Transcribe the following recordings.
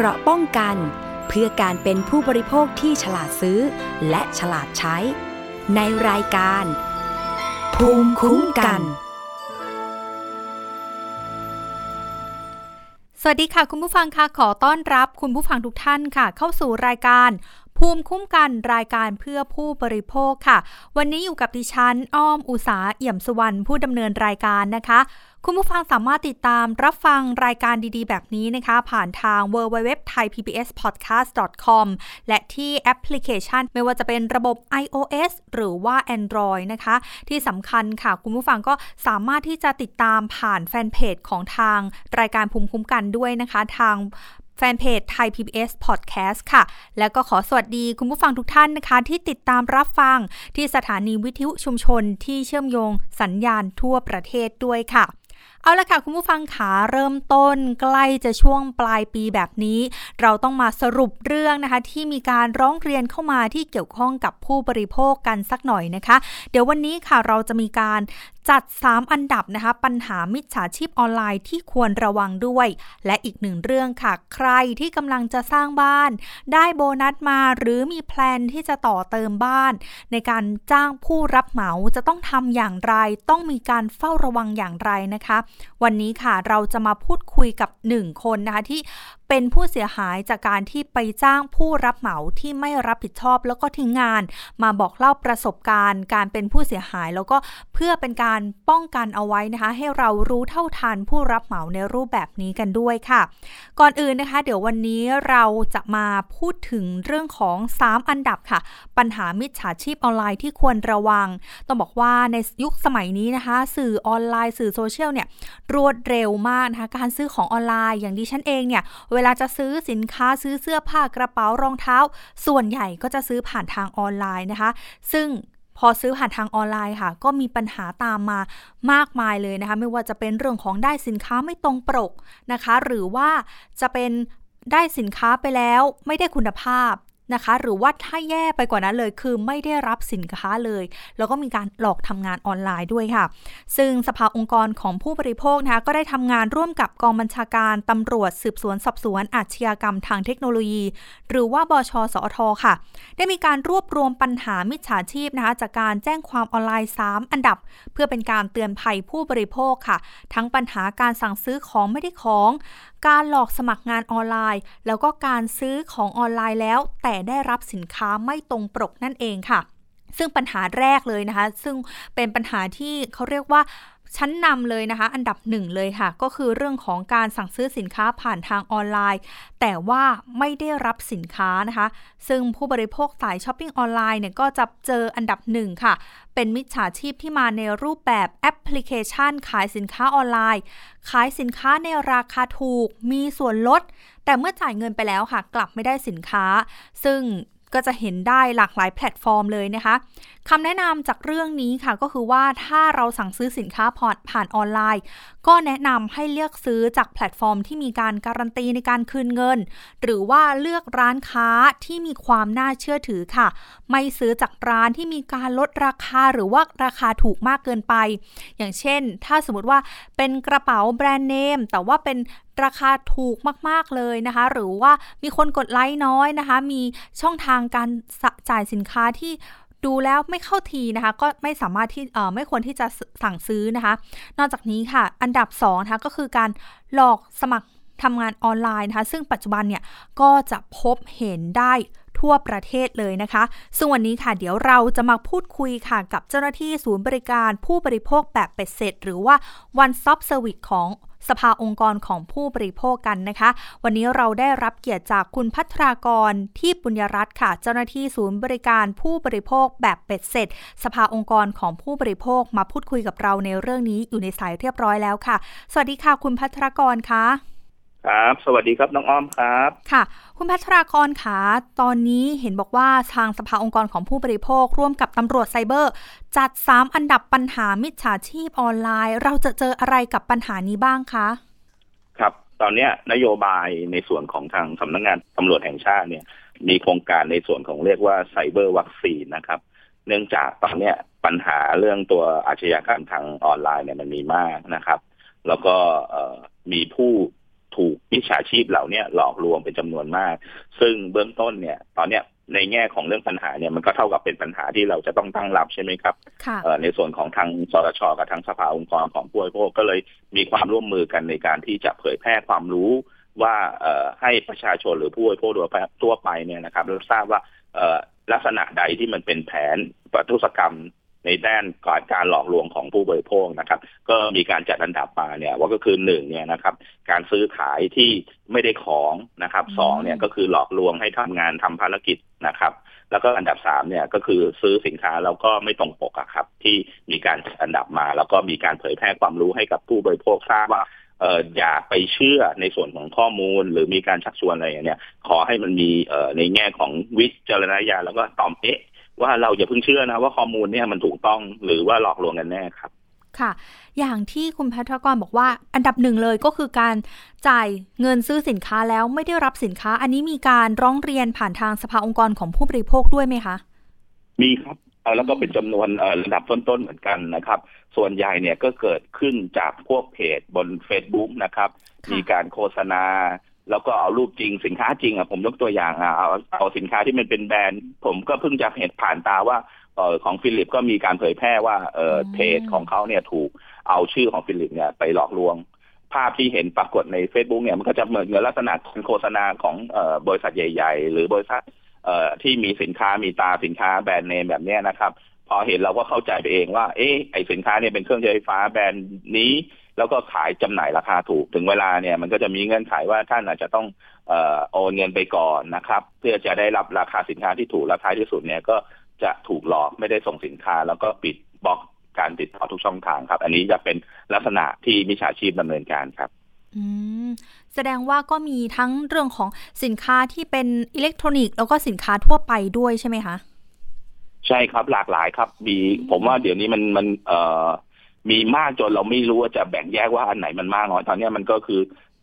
เกราะป้องกัน เพื่อการเป็นผู้บริโภคที่ฉลาดซื้อ และฉลาดใช้ ในรายการ ภูมิคุ้มกัน สวัสดีค่ะ คุณผู้ฟังค่ะขอต้อนรับคุณผู้ฟังทุกท่านค่ะ เข้าสู่รายการภูมิคุ้มกันรายการเพื่อผู้บริโภคค่ะ วันนี้อยู่กับดิฉันอ้อมอุสาเอี่ยมสุวรรณผู้ดำเนินรายการนะคะ คุณผู้ฟังสามารถติดตามรับฟังรายการดีๆ แบบนี้นะคะ ผ่านทาง www.thaipbspodcast.com และที่แอปพลิเคชัน ไม่ว่าจะเป็นระบบ iOS หรือว่า Android นะคะ ที่สำคัญค่ะ คุณผู้ฟังก็สามารถที่จะติดตามผ่านแฟนเพจของทางรายการภูมิคุ้มกันด้วยนะคะ ทางแฟนเพจไทย PBS Podcast ค่ะ แล้วก็ขอสวัสดีคุณผู้ฟังทุกท่านนะคะ ที่ติดตามรับฟังที่สถานีวิทยุชุมชนที่เชื่อมโยงสัญญาณทั่วประเทศด้วยค่ะ เอาละค่ะคุณผู้ฟังขาเริ่มต้นใกล้จะช่วงปลายปีแบบนี้ เราต้องมาสรุปเรื่องนะคะที่มีการร้องเรียนเข้ามาที่เกี่ยวข้องกับผู้บริโภคกันสักหน่อยนะคะ เดี๋ยววันนี้ค่ะเราจะมีการจัด 3 อันดับนะคะ ปัญหามิจฉาชีพออนไลน์ที่ควรระวังด้วย และอีกหนึ่งเรื่องค่ะ ใครที่กำลังจะสร้างบ้าน ได้โบนัสมาหรือมีแพลนที่จะต่อเติมบ้าน ในการจ้างผู้รับเหมาจะต้องทำอย่างไร ต้องมีการเฝ้าระวังอย่างไรนะคะวันนี้ค่ะเราจะมาพูดคุยกับหนึ่งคนนะคะที่ เป็นผู้เสียหายจากการที่ไปจ้างผู้รับเหมาที่ไม่รับผิดชอบ แล้วก็ทิ้งงาน มาบอกเล่าประสบการณ์ การเป็นผู้เสียหาย แล้วก็เพื่อเป็นการป้องกันเอาไว้นะคะ ให้เรารู้เท่าทันผู้รับเหมาในรูปแบบนี้กันด้วยค่ะ ก่อนอื่นนะคะ เดี๋ยววันนี้เราจะมาพูดถึงเรื่องของ 3 อันดับค่ะ ปัญหามิจฉาชีพออนไลน์ที่ควรระวัง ต้องบอกว่าในยุคสมัยนี้นะคะ สื่อออนไลน์สื่อโซเชียลเนี่ยรวดเร็วมากนะคะการซื้อของออนไลน์อย่างดิฉันเองเนี่ยเวลาจะซื้อสินค้าซื้อเสื้อผ้ากระเป๋ารองเท้า ส่วนใหญ่ก็จะซื้อผ่านทางออนไลน์นะคะ ซึ่งพอซื้อผ่านทางออนไลน์ค่ะ ก็มีปัญหาตามมามากมายเลยนะคะ ไม่ว่าจะเป็นเรื่องของได้สินค้าไม่ตรงปกนะคะ หรือว่าจะเป็นได้สินค้าไปแล้วไม่ได้คุณภาพ นะคะ หรือว่าถ้าแย่ไปกว่านั้นเลยคือไม่ได้รับสินค้าเลย แล้วก็มีการหลอกทำงานออนไลน์ด้วยค่ะ ซึ่งสภาองค์กรของผู้บริโภคนะคะก็ได้ทำงานร่วมกับกองบัญชาการตำรวจสืบสวนสอบสวนอาชญากรรมทางเทคโนโลยี หรือว่าบชสอทค่ะ ได้มีการรวบรวมปัญหามิจฉาชีพนะคะจากการแจ้งความออนไลน์ 3 อันดับ เพื่อเป็นการเตือนภัยผู้บริโภคค่ะ ทั้งปัญหาการสั่งซื้อของไม่ได้ของการหลอกสมัครงานออนไลน์ แล้วก็การซื้อของออนไลน์แล้ว แต่ได้รับสินค้าไม่ตรงปกนั่นเองค่ะ ซึ่งปัญหาแรกเลยนะคะ ซึ่งเป็นปัญหาที่เขาเรียกว่า ชั้นนำเลยนะคะ อันดับหนึ่งเลยค่ะ ก็คือเรื่องของการสั่งซื้อสินค้าผ่านทางออนไลน์ แต่ว่าไม่ได้รับสินค้านะคะ ซึ่งผู้บริโภคสายช้อปปิ้งออนไลน์เนี่ยก็จะเจออันดับหนึ่งค่ะ เป็นมิจฉาชีพที่มาในรูปแบบแอปพลิเคชัน ขายสินค้าออนไลน์ ขายสินค้าในราคาถูก มีส่วนลด แต่เมื่อจ่ายเงินไปแล้วค่ะ กลับไม่ได้สินค้า ซึ่ง ก็จะเห็นได้หลากหลายแพลตฟอร์มเลยนะคะคำแนะนำจากเรื่องนี้ค่ะก็คือว่าถ้าเราสั่งซื้อสินค้าผ่านออนไลน์ ก็แนะนำให้เลือกซื้อจากแพลตฟอร์มที่มีการการันตีในการคืนเงิน หรือว่าเลือกร้านค้าที่มีความน่าเชื่อถือค่ะ ไม่ซื้อจากร้านที่มีการลดราคาหรือว่าราคาถูกมากเกินไป อย่างเช่น ถ้าสมมติว่าเป็นกระเป๋าแบรนด์เนมแต่ว่าเป็น ราคาถูกมาก ๆ เลยนะคะ หรือว่ามีคนกดไลค์น้อยนะคะ มีช่องทางการจ่ายสินค้าที่ดูแล้วไม่เข้าทีนะคะ ก็ไม่สามารถที่เออไม่ควรที่จะสั่งซื้อนะคะ นอกจากนี้ค่ะ อันดับ2นะคะก็คือการหลอกสมัครทำงานออนไลน์นะคะ ซึ่งปัจจุบันเนี่ยก็จะพบเห็นได้ทั่วประเทศเลยนะคะ ซึ่งวันนี้ค่ะ เดี๋ยวเราจะมาพูดคุยค่ะ กับเจ้าหน้าที่ศูนย์บริการผู้บริโภคแบบเป็ดเสร็จ หรือว่า One Stop Service ของ สภาองค์กรของผู้บริโภคกันนะคะ วันนี้เราได้รับเกียรติจากคุณพัทรากรที่ปุญญรัตน์ค่ะ เจ้าหน้าที่ศูนย์บริการผู้บริโภคแบบเป็ดเสร็จ สภาองค์กรของผู้บริโภคมาพูดคุยกับเราในเรื่องนี้อยู่ในสายเรียบร้อยแล้วค่ะ สวัสดีค่ะ คุณพัทรากรค่ะ ครับ สวัสดีครับน้องอ้อมครับ ค่ะ คุณพัทรากรค่ะตอนนี้เห็นบอกว่าทางสภาองค์กรของผู้บริโภค ร่วมกับตำรวจไซเบอร์ จัด 3 อันดับปัญหามิจฉาชีพออนไลน์ เราจะเจออะไรกับปัญหานี้บ้างคะ ครับ ตอนนี้นโยบายในส่วนของทางสำนักงงานตำรวจแห่งชาติเนี่ย มีโครงการในส่วนของเรียกว่าไซเบอร์วัคซีนนะครับ เนื่องจากตอนนี้ปัญหาเรื่องตัวอาชญากรรมทางออนไลน์เนี่ยมันมีมากนะครับ แล้วก็มีผู้ ถถูกมิจฉาชีพเหล่านี้หลอกลวงเป็นจำนวนมาก ซึ่งเบื้องต้นเนี่ย ตอนเนี้ยในแง่ของเรื่องปัญหาเนี่ยมันก็เท่ากับเป็นปัญหาที่เราจะต้องตั้งรับใช่ไหมครับ ในส่วนของทางสตชกับทางสภาองค์กรของผู้บริโภคก็เลยมีความร่วมมือกันในการที่จะเผยแพร่ความรู้ว่าให้ประชาชนหรือผู้บริโภคทั่วไปเนี่ยนะครับรับทราบว่าลักษณะใดที่มันเป็นแผนปฏิทุกรรม ในด้านการการหลอกลวงของผู้บริโภคนะครับ ก็มีการจัดอันดับมาเนี่ยว่าก็คือหนึ่งเนี่ยนะครับ การซื้อขายที่ไม่ได้ของนะครับสองเนี่ยก็คือหลอกลวงให้ทำงานทำภารกิจนะครับ แล้วก็อันดับสามเนี่ยก็คือซื้อสินค้าแล้วก็ไม่ตรงปกอะครับ ที่มีการจัดอันดับมา แล้วก็มีการเผยแพร่ความรู้ให้กับผู้บริโภคทราบว่าเอออย่าไปเชื่อในส่วนของข้อมูลหรือมีการชักชวนอะไรเนี่ย ขอให้มันมีเอ่อในแง่ของวิจารณญาณแล้วก็ตอมเอ๊ะ ว่าเราอย่าเพิ่งเชื่อนะว่าข้อมูลเนี่ยมันถูกต้องหรือว่าหลอกลวงกันแน่ครับ ค่ะ อย่างที่คุณพัทรกรบอกว่า อันดับหนึ่งเลยก็คือการจ่ายเงินซื้อสินค้าแล้วไม่ได้รับสินค้า อันนี้มีการร้องเรียนผ่านทางสภาองค์กรของผู้บริโภคด้วยไหมคะ มีครับแล้วก็เป็นจำนวนระดับต้นๆเหมือนกันนะครับ ส่วนใหญ่เนี่ยก็เกิดขึ้นจากพวกเพจบน Facebook นะครับ มีการโฆษณา แล้วก็เอารูปจริงสินค้าจริงอะผมยกตัวอย่างอะเอาเอาสินค้าที่มันเป็นแบรนด์ ผมก็เพิ่งจะเห็นผ่านตาว่าเออของฟิลิปส์ก็มีการเผยแพร่ว่าเออเพจของเขาเนี่ยถูกเอาชื่อของฟิลิปส์เนี่ยไปหลอกลวง ภาพที่เห็นปรากฏใน Facebook เนี่ยมันก็จะเหมือนลักษณะโฆษณาของเอ่อบริษัทใหญ่ ๆ หรือบริษัทเอ่อที่มีสินค้ามีตราสินค้าแบรนด์เนมแบบนี้นะครับ พอเห็นเราก็เข้าใจไปเองว่า เอ๊ะไอสินค้าเนี่ยเป็นเครื่องใช้ไฟฟ้าแบรนด์นี้ แล้วก็ขายจำหน่ายราคาถูกถึงเวลาเนี่ยมันก็จะมีเงื่อนไขว่าท่านอาจจะต้องโอนเงินไปก่อนนะครับ เพื่อจะได้รับราคาสินค้าที่ถูกราคาที่สุดเนี่ยก็จะถูกหลอกไม่ได้ส่งสินค้า แล้วก็ปิดบล็อกการติดต่อทุกช่องทางครับ อันนี้จะเป็นลักษณะที่มิจฉาชีพดำเนินการครับอืมแสดงว่าก็มีทั้งเรื่องของสินค้าที่เป็นอิเล็กทรอนิกส์แล้วก็สินค้าทั่วไปด้วยใช่ไหมคะ ใช่ครับหลากหลายครับมีผมว่าเดี๋ยวนี้มันมันเอ่อ มีมากจนเราไม่รู้ว่าจะแบ่งแยกว่าอันไหนมันมากน้อยตอนนี้มันก็คือ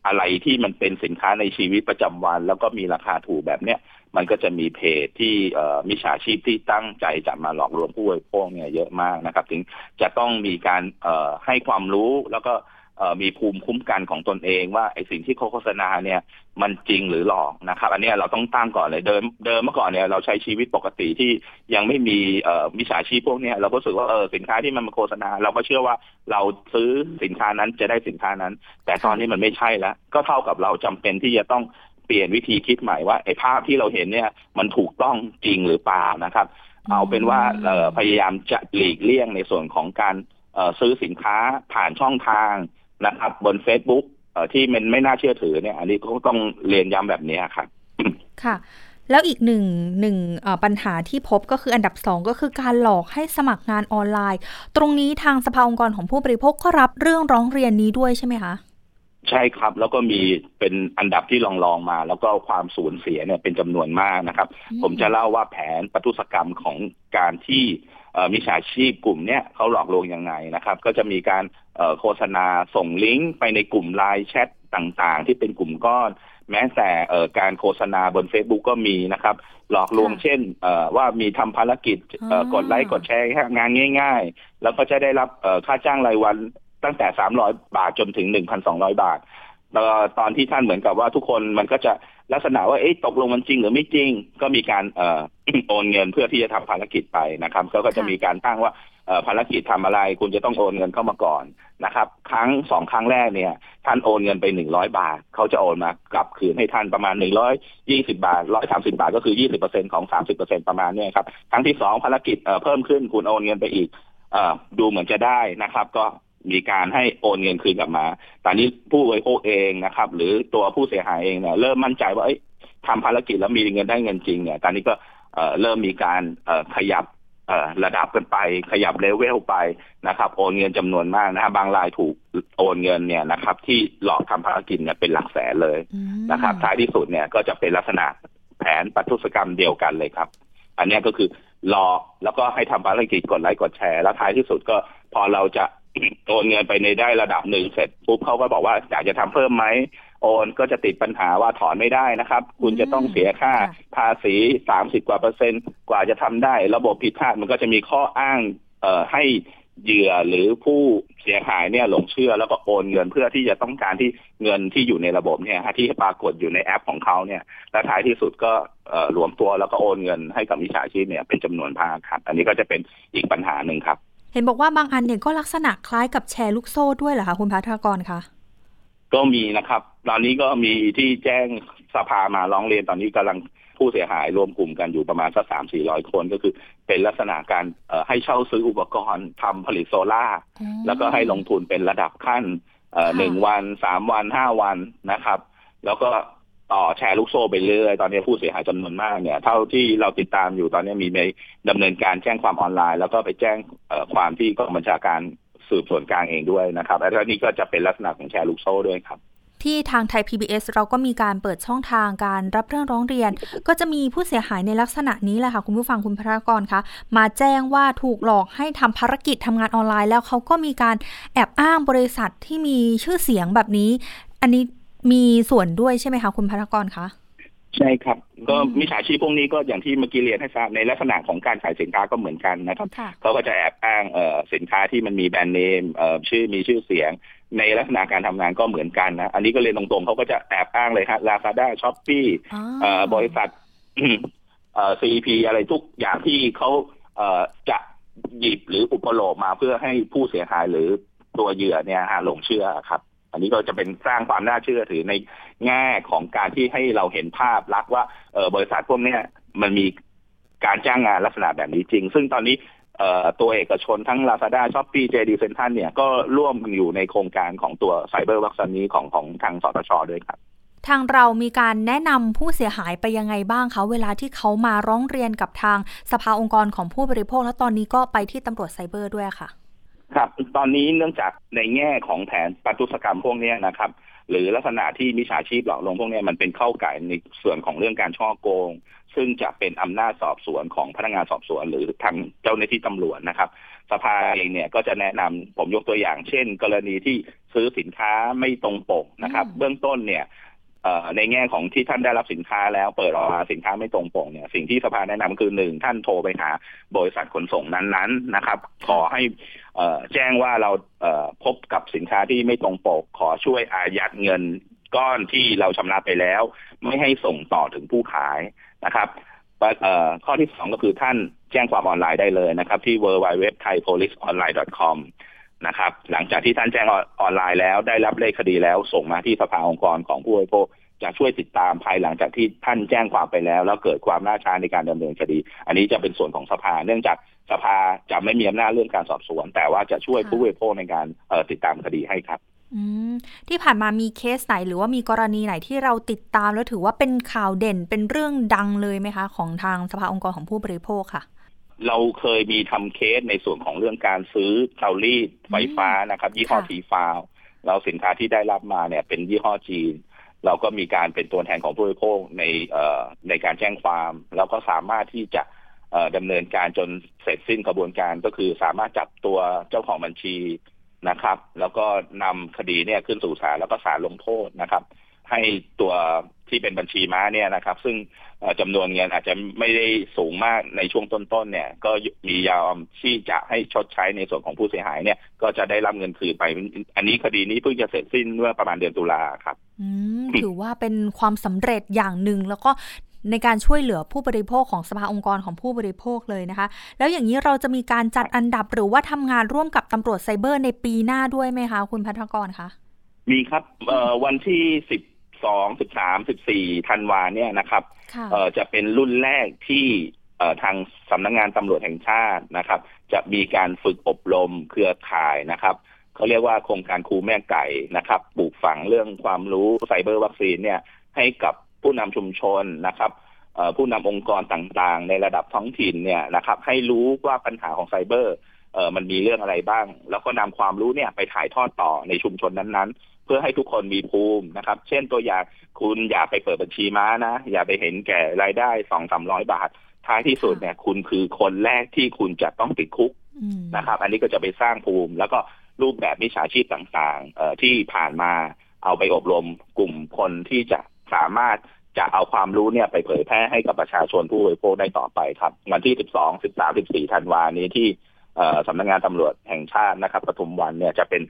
อะไรที่มันเป็นสินค้าในชีวิตประจำวัน แล้วก็มีราคาถูกแบบเนี้ยมันก็จะมีเพจที่มิจฉาชีพที่ตั้งใจจะมาหลอกลวงผู้บริโภคเนี่ยเยอะมากนะครับ ถึงจะต้องมีการให้ความรู้แล้วก็ มีภูมิคุ้มกันของตนเองว่าไอ้สิ่งที่เขาโฆษณาเนี่ยมันจริงหรือหลอกนะครับ อันนี้เราต้องตั้งก่อนเลยเดิมเดิมเมื่อก่อนเนี่ยเราใช้ชีวิตปกติที่ยังไม่มีมิจฉาชีพพวกนี้เราก็รู้สึกว่าเออสินค้าที่มันมาโฆษณา เราก็เชื่อว่าเราซื้อสินค้านั้นจะได้สินค้านั้น แต่ตอนนี้มันไม่ใช่แล้ว ก็เท่ากับเราจำเป็นที่จะต้องเปลี่ยนวิธีคิดใหม่ว่าไอ้ภาพที่เราเห็นเนี่ยมันถูกต้องจริงหรือเปล่านะครับ เอาเป็นว่าพยายามจะหลีกเลี่ยงในส่วนของการซื้อสินค้าผ่านช่องทาง นะครับ บน Facebook ที่มันไม่น่าเชื่อถือเนี่ย อันนี้ก็ต้องเรียนย้ำแบบนี้ครับ ค่ะ แล้วอีกหนึ่งหนึ่งปัญหาที่พบก็คืออันดับสองก็คือการหลอกให้สมัครงานออนไลน์ ตรงนี้ทางสภาองค์กรของผู้บริโภคก็รับเรื่องร้องเรียนนี้ด้วยใช่ไหมคะใช่ครับ แล้วก็มีเป็นอันดับที่ลองลองมา แล้วก็ความสูญเสียเนี่ยเป็นจำนวนมากนะครับ ผมจะเล่าว่าแผนปฏิสกรรมของการที่ มิจฉาชีพกลุ่มเนี้ยเขาหลอกลวงยังไงนะครับ ก็จะมีการโฆษณาส่งลิงก์ไปในกลุ่มไลน์แชทต่างๆ ที่เป็นกลุ่มก้อน แม้แต่การโฆษณาบน Facebook ก็มีนะครับ หลอกลวงเช่นว่ามีทำภารกิจกดไลค์กดแชร์งานง่าย ๆ แล้วก็จะได้รับค่าจ้างรายวันตั้งแต่ 300 บาทจนถึง 1,200 บาทแล้วตอนที่ท่านเหมือนกับว่าทุกคนมันก็จะ ลักษณะว่าเอ๊ะตกลงมันจริงหรือไม่จริง ก็มีการเอ่อโอนเงินเพื่อที่จะทำภารกิจไปนะครับเขาก็จะมีการตั้งว่าภารกิจทำอะไร คุณจะต้องโอนเงินเข้ามาก่อนนะครับ ครั้งสองครั้งแรกเนี่ย ท่านโอนเงินไปหนึ่งร้อยบาทเขาจะโอนมากลับคืนให้ท่านประมาณหนึ่งร้อยยี่สิบาทร้อยสามสิบาท ก็คือยี่สิบเปอร์เซ็นของสามสิบเปอร์เซ็นประมาณเนี้ครับครั้งที่สองภารกิจเพิ่มขึ้นคุณโอนเงินไปอีกดูเหมือนจะได้นะครับ ก็ มีการให้โอนเงินคืนกลับมา ตอนนี้ผู้บริโภคเองนะครับ หรือตัวผู้เสียหายเองเนี่ยเริ่มมั่นใจว่าทำภารกิจแล้วมีเงินได้เงินจริงเนี่ย ตอนนี้ก็เริ่มมีการขยับระดับกันไป ขยับเลเวลไปนะครับ โอนเงินจำนวนมากนะครับบางรายถูกโอนเงินเนี่ยนะครับ ที่หลอกทำภารกิจเนี่ยเป็นหลักแสนเลยนะครับท้ายที่สุดเนี่ยก็จะเป็นลักษณะแผนปฏิสกรรมเดียวกันเลยครับ อันนี้ก็คือหลอกแล้วก็ให้ทำภารกิจกดไลค์กดแชร์ แล้วท้ายที่สุดก็พอเราจะ โอนเงินไปในได้ระดับหนึ่งเสร็จปุ๊บเขาก็บอกว่าอยากจะทำเพิ่มไหมโอนก็จะติดปัญหาว่าถอนไม่ได้นะครับ คุณจะต้องเสียค่าภาษีสามสิบกว่าเปอร์เซ็นต์กว่าจะทำได้ ระบบผิดพลาดมันก็จะมีข้ออ้างเอ่อให้เหยื่อหรือผู้เสียหายเนี่ยหลงเชื่อแล้วก็โอนเงินเพื่อที่จะต้องการที่เงินที่อยู่ในระบบเนี่ยที่ปรากฏอยู่ในแอปของเขาเนี่ยและท้ายที่สุดก็รวมตัวแล้วก็โอนเงินให้กับมิจฉาชีพเนี่ยเป็นจำนวนมากครับ อันนี้ก็จะเป็นอีกปัญหาหนึ่งครับ เห็นบอกว่าบางอันเนี่ยก็ลักษณะคล้ายกับแชร์ลูกโซ่ด้วยเหรอคะคุณพัฒกรคะก็มีนะครับ ตอนนี้ก็มีที่แจ้งสภามาร้องเรียนตอนนี้กำลังผู้เสียหายรวมกลุ่มกันอยู่ประมาณสักสามสี่ร้อยคนก็คือ เป็นลักษณะการให้เช่าซื้ออุปกรณ์ทำผลิตโซล่าแล้วก็ให้ลงทุนเป็นระดับขั้นหนึ่งวันสามวันห้าวันนะครับ แล้วก็ ต่อแชร์ลูกโซ่ไปเรื่อย ตอนนี้ผู้เสียหายจำนวนมากเนี่ย เท่าที่เราติดตามอยู่ตอนนี้มีในดำเนินการแจ้งความออนไลน์ แล้วก็ไปแจ้งความที่กองบัญชาการสืบสวนกลางเองด้วยนะครับ และนี้ก็จะเป็นลักษณะของแชร์ลูกโซ่ด้วยครับที่ทางไทย PBS เราก็มีการเปิดช่องทางการรับเรื่องร้องเรียน ก็จะมีผู้เสียหายในลักษณะนี้แหละค่ะ คุณผู้ฟังคุณพระกรคะมาแจ้งว่าถูกหลอกให้ทำภารกิจทำงานออนไลน์ แล้วเขาก็มีการแอบอ้างบริษัทที่มีชื่อเสียงแบบนี้ อันนี้ มีส่วนด้วยใช่ไหมคะคุณพระกรคะใช่ครับ ก็มิจฉาชีพพวกนี้ก็อย่างที่เมื่อกี้เรียนให้ทราบในลักษณะของการขายสินค้าก็เหมือนกันนะครับเขาก็จะแอบอ้างเอ่อสินค้าที่มันมีแบรนด์เนมเอ่อชื่อมีชื่อเสียง ในลักษณะการทำงานก็เหมือนกันนะอันนี้ก็เรียนตรงๆเขาก็จะแอบอ้างเลยครับ Lazada Shopee เอ่อบริษัทเอ่อซีพีอะไรทุกอย่างที่เขาเอ่อจะหยิบหรืออุปโลกน์มาเพื่อให้ผู้เสียหายหรือตัวเหยื่อเนี่ยฮะหลงเชื่อครับ อันนี้ก็จะเป็นสร้างความน่าเชื่อถือในแง่ของการที่ให้เราเห็นภาพลักษณ์ว่าเออบริษัทพวกนี้มันมีการจ้างงานลักษณะแบบนี้จริง ซึ่งตอนนี้ตัวเอกชนทั้ง Lazada s h o p e e JD Central เนี่ยก็ร่วมอยู่ในโครงการของตัวไซเบอร์วัคซีนนี้ของของทางสตชด้วยครับ ทางเรามีการแนะนำผู้เสียหายไปยังไงบ้างคะ เวลาที่เขามาร้องเรียนกับทางสภาองค์กรของผู้บริโภค แล้วตอนนี้ก็ไปที่ตำรวจไซเบอร์ด้วยค่ะ ครับ ตอนนี้เนื่องจากในแง่ของแผนปฏิสกรรมพวกนี้นะครับ หรือลักษณะที่มิจฉาชีพหลอกลวงพวกนี้มันเป็นเข้าก่ในส่วนของเรื่องการช่อโกง ซึ่งจะเป็นอำนาจสอบสวนของพนักงานสอบสวน หรือทางเจ้าหน้าที่ตำรวจนะครับ สภาเองเนี่ยก็จะแนะนำผมยกตัวอย่าง เช่น กรณีที่ซื้อสินค้าไม่ตรงปกนะครับ เบื้องต้นเนี่ย ในแง่ของที่ท่านได้รับสินค้าแล้วเปิดออกมาสินค้าไม่ตรงปกเนี่ยสิ่งที่สภาแนะนำคือหนึ่งท่านโทรไปหาบริษัทขนส่งนั้นๆนะครับ ขอให้แจ้งว่าเราพบกับสินค้าที่ไม่ตรงปก ขอช่วยอายัดเงินก้อนที่เราชำระไปแล้ว ไม่ให้ส่งต่อถึงผู้ขายนะครับข้อที่สองก็คือท่านแจ้งความออนไลน์ได้เลยนะครับ ที่ w w w t h a i p o l i c e o n l i n e c o m นะครับ หลังจากที่ท่านแจ้งออนไลน์แล้วได้รับเลขคดีแล้ว ส่งมาที่สภาองค์กรของผู้บริโภคจะช่วยติดตามภายหลังจากที่ท่านแจ้งความไปแล้ว แล้วเกิดความล่าช้าในการดำเนินคดี อันนี้จะเป็นส่วนของสภา เนื่องจากสภาจะไม่มีอำนาจเรื่องการสอบสวน แต่ว่าจะช่วยผู้บริโภคในการติดตามคดีให้ครับที่ผ่านมามีเคสไหนหรือว่ามีกรณีไหนที่เราติดตามแล้วถือว่าเป็นข่าวเด่นเป็นเรื่องดังเลยไหมคะ ของทางสภาองค์กรของผู้บริโภคค่ะ เราเคยมีทำเคสในส่วนของเรื่องการซื้อเตารีดไฟฟ้านะครับ ยี่ห้อทีฟาวเราสินค้าที่ได้รับมาเนี่ย เป็นยี่ห้อจีน เราก็มีการเป็นตัวแทนของผู้บริโภคในในการแจ้งความแล้วก็สามารถที่จะดำเนินการจนเสร็จสิ้นกระบวนการก็คือสามารถจับตัวเจ้าของบัญชีนะครับ แล้วก็นำคดีเนี่ยขึ้นสู่ศาลแล้วก็ศาลลงโทษนะครับ ให้ตัว ที่เป็นบัญชีม้าเนี่ยนะครับ ซึ่งจำนวนเงินอาจจะไม่ได้สูงมากในช่วงต้นๆเนี่ย ก็มียาวที่จะให้ชดใช้ในส่วนของผู้เสียหายเนี่ย ก็จะได้รับเงินคืนไป อันนี้คดีนี้เพิ่งจะเสร็จสิ้นเมื่อประมาณเดือนตุลาครับถือว่าเป็นความสำเร็จอย่างหนึ่งแล้วก็ในการช่วยเหลือผู้บริโภคของสภาองค์กรของผู้บริโภคเลยนะคะ แล้วอย่างนี้เราจะมีการจัดอันดับหรือว่าทำงานร่วมกับตำรวจไซเบอร์ในปีหน้าด้วยไหมคะ คุณพัฒกรคะมีครับวันที่สิบ สองสิบสามสิบสี่ธันวาเนี่ยนะครับจะเป็นรุ่นแรกที่ทางสำนักงงานตำรวจแห่งชาตินะครับ จะมีการฝึกอบรมเครือข่ายนะครับเขาเรียกว่าโครงการครูแม่ไก่นะครับปลูกฝังเรื่องความรู้ไซเบอร์วัคซีนเนี่ยให้กับผู้นำชุมชนนะครับผู้นำองค์กรต่างๆ ในระดับท้องถิ่นเนี่ยนะครับ ให้รู้ว่าปัญหาของไซเบอร์เออมันมีเรื่องอะไรบ้าง แล้วก็นำความรู้เนี่ยไปถ่ายทอดต่อในชุมชนนั้นๆ เพื่อให้ทุกคนมีภูมินะครับ เช่นตัวอย่างคุณอย่าไปเปิดบัญชีม้านะ อย่าไปเห็นแก่รายได้สองสามร้อยบาท ท้ายที่สุดเนี่ยคุณคือคนแรกที่คุณจะต้องติดคุกนะครับ อันนี้ก็จะไปสร้างภูมิ แล้วก็รูปแบบมิจฉาชีพต่างๆเอ่อที่ผ่านมาเอาไปอบรมกลุ่มคนที่จะสามารถจะเอาความรู้เนี่ยไปเผยแพร่ให้กับประชาชนผู้บริโภคได้ต่อไปครับ วันที่ 12 13 14 ธันวานี้ที่สำนักงานตำรวจแห่งชาตินะครับปทุมวันเนี่ยจะเป็น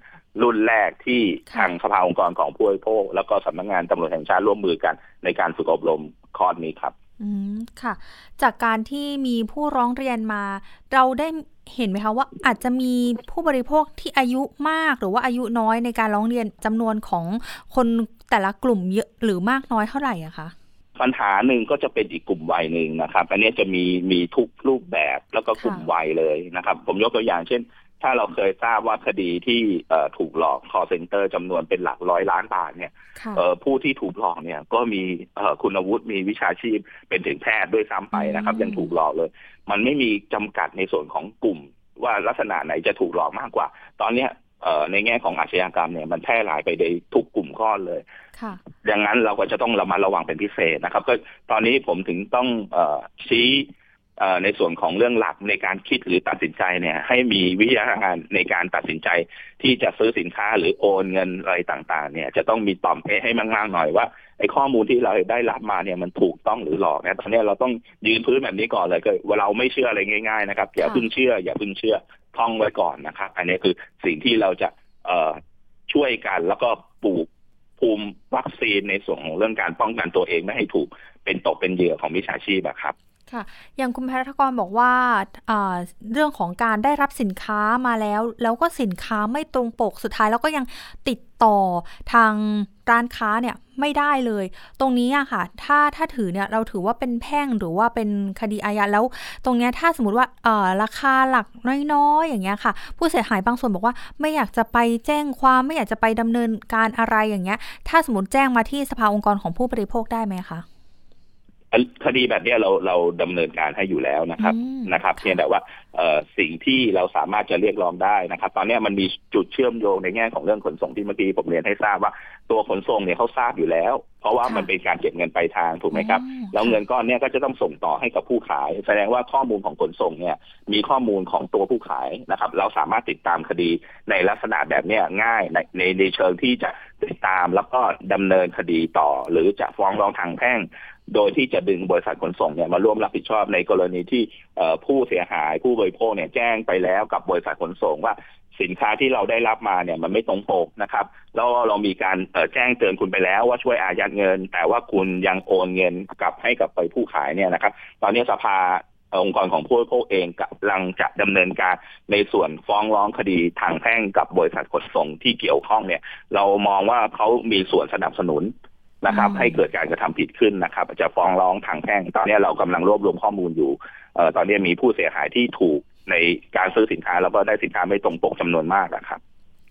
รุ่นแรกที่ทางสภาองค์กรของผู้บริโภคแล้วก็สำนักงานตำรวจแห่งชาติร่วมมือกันในการฝึกอบรมคอร์สนี้ครับ อืมค่ะ จากการที่มีผู้ร้องเรียนมา เราได้เห็นไหมคะว่าอาจจะมีผู้บริโภคที่อายุมากหรือว่าอายุน้อยในการร้องเรียนจำนวนของคนแต่ละกลุ่มเยอะหรือมากน้อยเท่าไหร่อะคะปัญหาหนึ่งก็จะเป็นอีกกลุ่มวัยหนึ่งนะครับ อันนี้จะมีมีทุกรูปแบบแล้วก็กลุ่มวัยเลยนะครับ ผมยกตัวอย่างเช่น ถ้าเราเคยทราบว่าคดีที่ถูกหลอกคอเซ็นเตอร์จำนวนเป็นหลักร้อยล้านบาทเนี่ยผู้ที่ถูกหลอกเนี่ยก็มีคุณวุฒิมีวิชาชีพเป็นถึงแพทย์ด้วยซ้ำไปนะครับ ยังถูกหลอกเลย มันไม่มีจำกัดในส่วนของกลุ่ม ว่าลักษณะไหนจะถูกหลอกมากกว่า ตอนเนี้ยในแง่ของอาชญากรรมเนี่ยมันแพร่หลายไปในทุกกลุ่มข้อเลยดังนั้นเราก็จะต้องระมัดระวังเป็นพิเศษนะครับ ก็ตอนนี้ผมถึงต้องอชี้ ในส่วนของเรื่องหลักในการคิดหรือตัดสินใจเนี่ยให้มีวิทยาการในการตัดสินใจที่จะซื้อสินค้าหรือโอนเงินอะไรต่างๆ เนี่ยจะต้องมีต่อมเพให้มากๆหน่อยว่าไอ้ข้อมูลที่เราได้รับมาเนี่ยมันถูกต้องหรือหลอกนะตอนนี้เราต้องยืนพื้นแบบนี้ก่อนเลยก็เราไม่เชื่ออะไรง่ายๆนะครับอย่าพิ่งเชื่อ อย่าพิ่งเชื่อท่องไว้ก่อนนะครับ อันนี้คือสิ่งที่เราจะเอช่วยกันแล้วก็ปลูกภูมิวัคซีนในส่วนของเรื่องการป้องกันตัวเองไม่ให้ถูกเป็นตกเป็นเหยื่อของมิจฉาชีพครับ ค่ะ อย่างคุณพัฒกรบอกว่าเรื่องของการได้รับสินค้ามาแล้ว แล้วก็สินค้าไม่ตรงปกสุดท้ายแล้วก็ยังติดต่อทางร้านค้าเนี่ยไม่ได้เลย ตรงนี้อะค่ะ ถ้าถ้าถือเนี่ยเราถือว่าเป็นแพ่งหรือว่าเป็นคดีอาญาแล้ว ตรงนี้ถ้าสมมติว่าราคาหลักน้อยๆอย่างเงี้ยค่ะ ผู้เสียหายบางส่วนบอกว่า ไม่อยากจะไปแจ้งความไม่อยากจะไปดำเนินการอะไรอย่างเงี้ย ถ้าสมมติแจ้งมาที่สภาองค์กรของผู้บริโภคได้ไหมคะ คดีแบบนี้เราเราดำเนินการให้อยู่แล้วนะครับนะครับเพียงแต่ว่าสิ่งที่เราสามารถจะเรียกร้องได้นะครับ ตอนนี้มันมีจุดเชื่อมโยงในแง่ของเรื่องขนส่งที่เมื่อกี้ผมเรียนให้ทราบว่าตัวขนส่งเนี่ยเขาทราบอยู่แล้ว เพราะว่ามันเป็นการเก็บเงินปลายทางถูกไหมครับแล้วเงินก้อนนี้ก็จะต้องส่งต่อให้กับผู้ขาย แสดงว่าข้อมูลของขนส่งเนี่ยมีข้อมูลของตัวผู้ขายนะครับ เราสามารถติดตามคดีในลักษณะแบบนี้ง่ายในในในเชิงที่จะติดตามแล้วก็ดำเนินคดีต่อ หรือจะฟ้องร้องทางแพ่ง โดยที่จะดึงบริษัทขนส่งเนี่ยมาร่วมรับผิดชอบในกรณีที่ผู้เสียหายผู้บริโภคเนี่ยแจ้งไปแล้วกับบริษัทขนส่งว่าสินค้าที่เราได้รับมาเนี่ยมันไม่ตรงปกนะครับแล้วเรามีการแจ้งเตือนคุณไปแล้วว่าช่วยอายัดเงิน แต่ว่าคุณยังโอนเงินกลับให้กับไปผู้ขายเนี่ยนะครับ ตอนนี้สภาองค์กรของผู้บริโภคเองกำลังจะดำเนินการในส่วนฟ้องร้องคดีทางแพ่งกับบริษัทขนส่งที่เกี่ยวข้องเนี่ย เรามองว่าเขามีส่วนสนับสนุน นะครับ ให้เกิดการกระทำผิดขึ้นนะครับ จะฟ้องร้องทางแพ่ง ตอนนี้เรากำลังรวบรวมข้อมูลอยู่เอ่อตอนนี้มีผู้เสียหายที่ถูกในการซื้อสินค้าแล้วก็ได้สินค้าไม่ตรงปกจำนวนมากนะครับ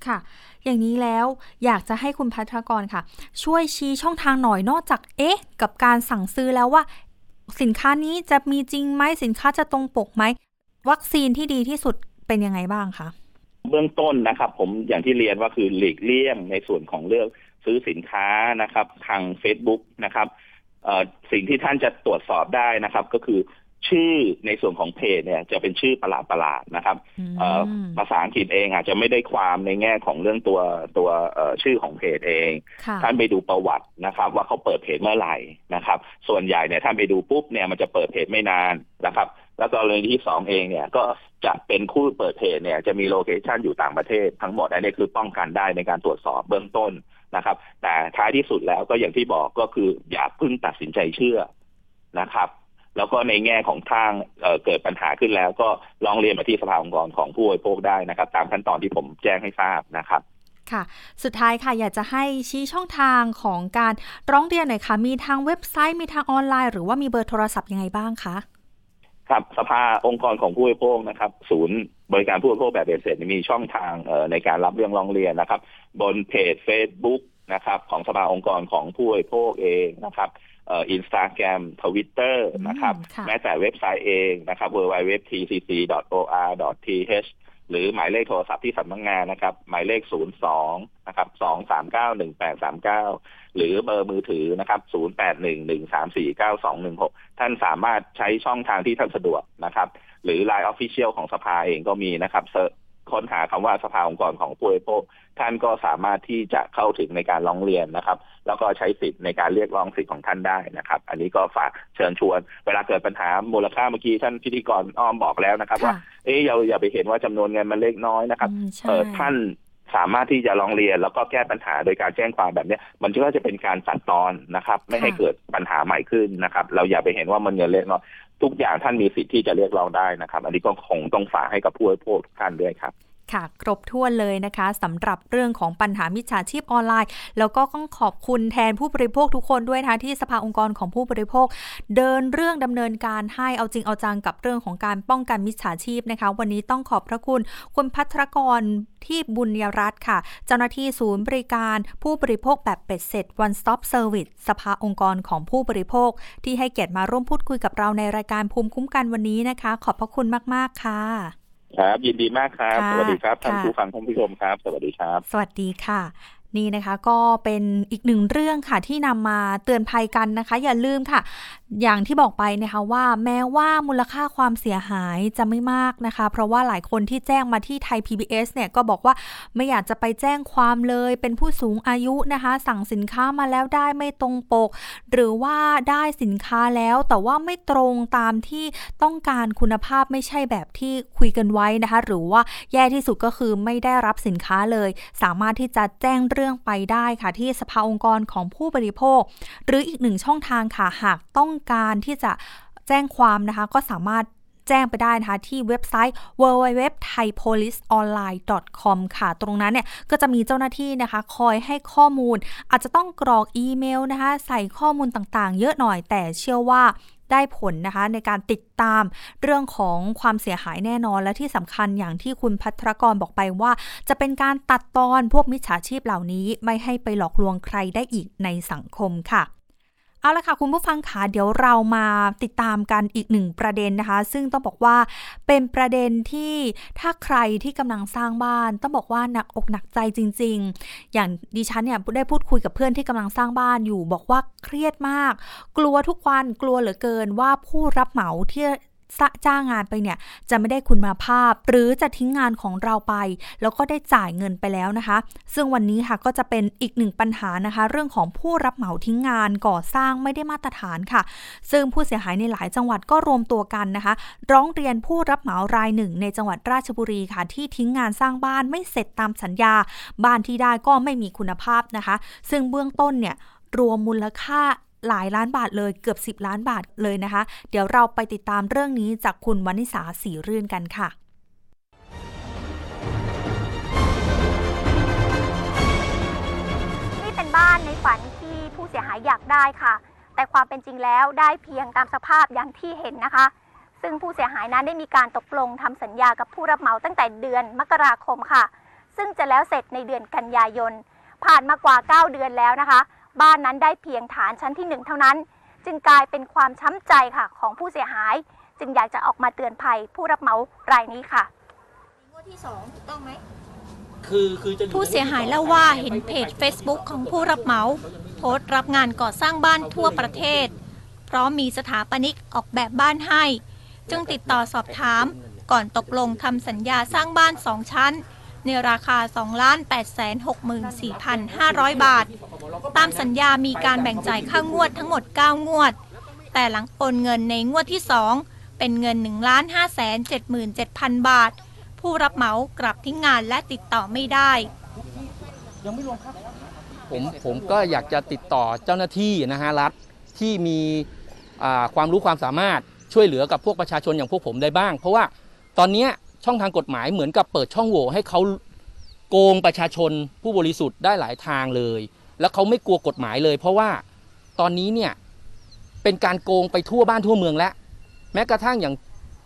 ค่ะ อย่างนี้แล้วอยากจะให้คุณพัทรกรค่ะ ช่วยชี้ช่องทางหน่อยนอกจากเอ๊ะ กับการสั่งซื้อแล้วว่า สินค้านี้จะมีจริงไหมสินค้าจะตรงปกไหมวัคซีนที่ดีที่สุดเป็นยังไงบ้างคะเบื้องต้นนะครับ ผมอย่างที่เรียนว่าคือหลีกเลี่ยงในส่วนของเรื่อง ซื้อสินค้านะครับ ทาง Facebook นะครับสิ่งที่ท่านจะตรวจสอบได้นะครับ ก็คือชื่อในส่วนของเพจเนี่ยจะเป็นชื่อประหลาดประหลาดนะครับภาษาอังกฤษเองอาจจะไม่ได้ความในแง่ของเรื่องตัวตัวชื่อของเพจเอง ท่านไปดูประวัตินะครับ ว่าเขาเปิดเพจเมื่อไหร่นะครับ ส่วนใหญ่เนี่ยท่านไปดูปุ๊บเนี่ยมันจะเปิดเพจไม่นานนะครับ แล้วกรื่องที่สองเองเนี่ยก็จะเป็นผู้เปิดเพจเนี่ยจะมีโลเคชันอยู่ต่างประเทศทั้งหมดอันนี้คือป้องกันได้ในการตรวจสอบเบื้องต้นนะครับ แต่ท้ายที่สุดแล้วก็อย่างที่บอกก็คืออย่าพึ่งตัดสินใจเชื่อนะครับ แล้วก็ในแง่ของทางเเกิดปัญหาขึ้นแล้ว ก็ลองเรียนมาที่สภาองค์กรของผู้บริโภคได้นะครับ ตามขั้นตอนที่ผมแจ้งให้ทราบนะครับค่ะ สุดท้ายค่ะ อยากจะให้ชี้ช่องทางของการร้องเรียนหน่อยค่ะ มีทางเว็บไซต์ มีทางออนไลน์ หรือว่ามีเบอร์โทรศัพท์ยังไงบ้างคะ ครับสภาองค์กรของผู้บริโภคนะครับ ศูนย์บริการผู้บริโภคแบบเบ็ดเสร็จมีช่องทางในการรับเรื่องร้องเรียนนะครับ บนเพจ Facebook นะครับ ของสภาองค์กรของผู้บริโภคเองนะครับอินสตาแกรมทวิตเตอร์นะครับ แม้แต่เว็บไซต์เองนะครับ www.tcc.or.th หรือหมายเลขโทรศัพท์ที่สำนักงานนะครับ หมายเลข 02 นะครับ 2391839 หรือเบอร์มือถือนะครับ 0811349216 ท่านสามารถใช้ช่องทางที่ท่านสะดวกนะครับ หรือ Line Official ของสภาเองก็มีนะครับ ค้นหาคำว่าสภาองค์กรของผู้บริโภคท่านก็สามารถที่จะเข้าถึงในการร้องเรียนนะครับ แล้วก็ใช้สิทธิ์ในการเรียกร้องสิทธิ์ของท่านได้นะครับ อันนี้ก็ฝากเชิญชวน เวลาเกิดปัญหามูลค่าเมื่อกี้ท่านพิธีกรอ้อมบอกแล้วนะครับ ว่าเอ๊ะอย่าอย่าไปเห็นว่าจำนวนเงินมันเล็กน้อยนะครับเออท่านสามารถที่จะร้องเรียนแล้วก็แก้ปัญหาโดยการแจ้งความแบบนี้มันก็จะเป็นการตัดตอนนะครับ ไม่ให้เกิดปัญหาใหม่ขึ้นนะครับ เราอย่าไปเห็นว่ามันเงินเล็กน้อย ทุกอย่างท่านมีสิทธิ์ที่จะเรียกร้องได้นะครับ อันนี้ก็คงต้องฝากให้กับผู้บริโภคทุกท่านด้วยครับ ค่ะ ครบถ้วนเลยนะคะสำหรับเรื่องของปัญหามิจฉาชีพออนไลน์ แล้วก็ต้องขอบคุณแทนผู้บริโภคทุกคนด้วยนะคะที่สภาองค์กรของผู้บริโภค เดินเรื่องดำเนินการให้เอาจริงเอาจังกับเรื่องของการป้องกันมิจฉาชีพนะคะ วันนี้ต้องขอบพระคุณคุณพัทรกรที่บุญยรัตน์ค่ะ เจ้าหน้าที่ศูนย์บริการผู้บริโภคแบบเป็ดเสร็จ one stop service สภาองค์กรของผู้บริโภค ที่ให้เกียรติมาร่วมพูดคุยกับเราในรายการภูมิคุ้มกันวันนี้นะคะ ขอบพระคุณมาก ๆ ค่ะ ครับยินดีมากครับค่ะสวัสดีครับท่านค่ะผู้ฟังท่านผู้ชมครับ สวัสดีครับ สวัสดีค่ะ นี่นะคะก็เป็นอีกหนึ่งเรื่องค่ะที่นำมาเตือนภัยกันนะคะ อย่าลืมค่ะ อย่างที่บอกไปนะคะว่าแม้ว่ามูลค่าความเสียหายจะไม่มากนะคะ เพราะว่าหลายคนที่แจ้งมาที่ไทย PBS เนี่ยก็บอกว่าไม่อยากจะไปแจ้งความเลยเป็นผู้สูงอายุนะคะ สั่งสินค้ามาแล้วได้ไม่ตรงปก หรือว่าได้สินค้าแล้วแต่ว่าไม่ตรงตามที่ต้องการคุณภาพไม่ใช่แบบที่คุยกันไว้นะคะ หรือว่าแย่ที่สุดก็คือไม่ได้รับสินค้าเลย สามารถที่จะแจ้งเรื่องไปได้ค่ะ ที่สภาองค์กรของผู้บริโภค หรืออีกหนึ่งช่องทางค่ะหากต้องการที่จะแจ้งความนะคะ ก็สามารถแจ้งไปได้นะคะที่เว็บไซต์ www.thaipoliceonline.com ค่ะ ตรงนั้นเนี่ยก็จะมีเจ้าหน้าที่นะคะ คอยให้ข้อมูล อาจจะต้องกรอกอีเมลนะคะ ใส่ข้อมูลต่างๆ เยอะหน่อยแต่เชื่อว่าได้ผลนะคะในการติดตามเรื่องของความเสียหายแน่นอนและที่สำคัญอย่างที่คุณพัทรกรบอกไปว่า จะเป็นการตัดตอนพวกมิจฉาชีพเหล่านี้ ไม่ให้ไปหลอกลวงใครได้อีกในสังคมค่ะ เอาละค่ะคุณผู้ฟังคะเดี๋ยวเรามาติดตามกันอีกหนึ่งประเด็นนะคะ ซึ่งต้องบอกว่าเป็นประเด็นที่ถ้าใครที่กำลังสร้างบ้าน ต้องบอกว่าหนักอกหนักใจจริง ๆ อย่างดิฉันเนี่ยได้พูดคุยกับเพื่อนที่กำลังสร้างบ้านอยู่ บอกว่าเครียดมาก กลัวทุกวันกลัวเหลือเกินว่าผู้รับเหมาที่ จ้างงานไปเนี่ยจะไม่ได้คุณภาพ หรือจะทิ้งงานของเราไป แล้วก็ได้จ่ายเงินไปแล้วนะคะ ซึ่งวันนี้ค่ะก็จะเป็นอีกหนึ่งปัญหานะคะ เรื่องของผู้รับเหมาทิ้งงานก่อสร้างไม่ได้มาตรฐานค่ะ ซึ่งผู้เสียหายในหลายจังหวัดก็รวมตัวกันนะคะ ร้องเรียนผู้รับเหมารายหนึ่ง ในจังหวัดราชบุรีค่ะ ที่ทิ้งงานสร้างบ้านไม่เสร็จตามสัญญา บ้านที่ได้ก็ไม่มีคุณภาพนะคะ ซึ่งเบื้องต้นเนี่ยรวมมูลค่า หลายล้านบาทเลยเกือบ 10 ล้านบาทเลยนะคะ เดี๋ยวเราไปติดตามเรื่องนี้จากคุณวนิสาสีรื่นกันค่ะนี่เป็นบ้านในฝันที่ผู้เสียหายอยากได้ค่ะ แต่ความเป็นจริงแล้วได้เพียงตามสภาพอย่างที่เห็นนะคะ ซึ่งผู้เสียหายนั้นได้มีการตกลงทำสัญญากับผู้รับเหมาตั้งแต่เดือนมกราคมค่ะ ซึ่งจะแล้วเสร็จในเดือนกันยายน ผ่านมากว่า 9 เดือนแล้วนะคะ บ้านนั้นได้เพียงฐานชั้นที่ 1 เท่านั้น จึงกลายเป็นความช้ำใจค่ะของผู้เสียหาย จึงอยากจะออกมาเตือนภัยผู้รับเหมารายนี้ค่ะงวดที่สองถูกต้องไหมคือคือจะอผู้เสียหายเล่าว่าเห็นเพจ Facebook ของผู้รับเหมา โพสต์รับงานก่อสร้างบ้านทั่วประเทศ พร้อมมีสถาปนิกออกแบบบ้านให้ จึงติดต่อสอบถาม ก่อนตกลงทำสัญญาสร้างบ้าน2ชั้น ในราคา 2 8 6 4 5 0 0 บาท ตามสัญญามีการแบ่งจ่ายค่างวดทั้งหมด 9 งวด แต่หลังโอนเงินในงวดที่ 2 เป็นเงิน 1 5 7 7 0 0 0 บาท ผู้รับเหมากลับทิ้งงานและติดต่อไม่ได้ผมผมก็อยากจะติดต่อเจ้าหน้าที่นะฮะรัฐที่มีความรู้ความสามารถช่วยเหลือกับพวกประชาชนอย่างพวกผมได้บ้าง เพราะว่าตอนเนี้ย ช่องทางกฎหมายเหมือนกับเปิดช่องโหว่ให้เขาโกงประชาชนผู้บริสุทธิ์ได้หลายทางเลย แล้วเขาไม่กลัวกฎหมายเลย เพราะว่าตอนนี้เนี่ยเป็นการโกงไปทั่วบ้านทั่วเมืองแล้ว แม้กระทั่งอย่าง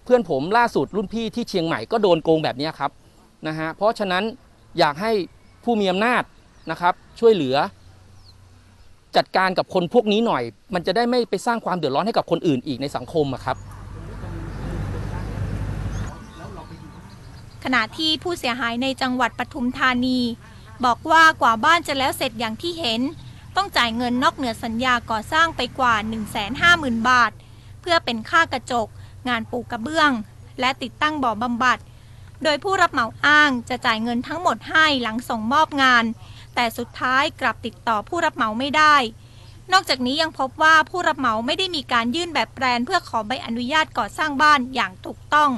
เพื่อนผมล่าสุดรุ่นพี่ที่เชียงใหม่ก็โดนโกงแบบนี้ครับนะฮะเพราะฉะนั้นอยากให้ผู้มีอำนาจนะครับ ช่วยเหลือ จัดการกับคนพวกนี้หน่อย มันจะได้ไม่ไปสร้างความเดือดร้อนให้กับคนอื่นอีกในสังคมครับ ขณะที่ผู้เสียหายในจังหวัดปทุมธานี บอกว่ากว่าบ้านจะแล้วเสร็จอย่างที่เห็น ต้องจ่ายเงินนอกเหนือสัญญาก่อสร้างไปกว่า 150,000 บาท เพื่อเป็นค่ากระจก งานปูกระเบื้อง และติดตั้งบ่อบำบัด โดยผู้รับเหมาอ้างจะจ่ายเงินทั้งหมดให้หลังส่งมอบงาน แต่สุดท้ายกลับติดต่อผู้รับเหมาไม่ได้ นอกจากนี้ยังพบว่าผู้รับเหมาไม่ได้มีการยื่นแบบแปลนเพื่อขอใบอนุญาตก่อสร้างบ้านอย่างถูกต้อง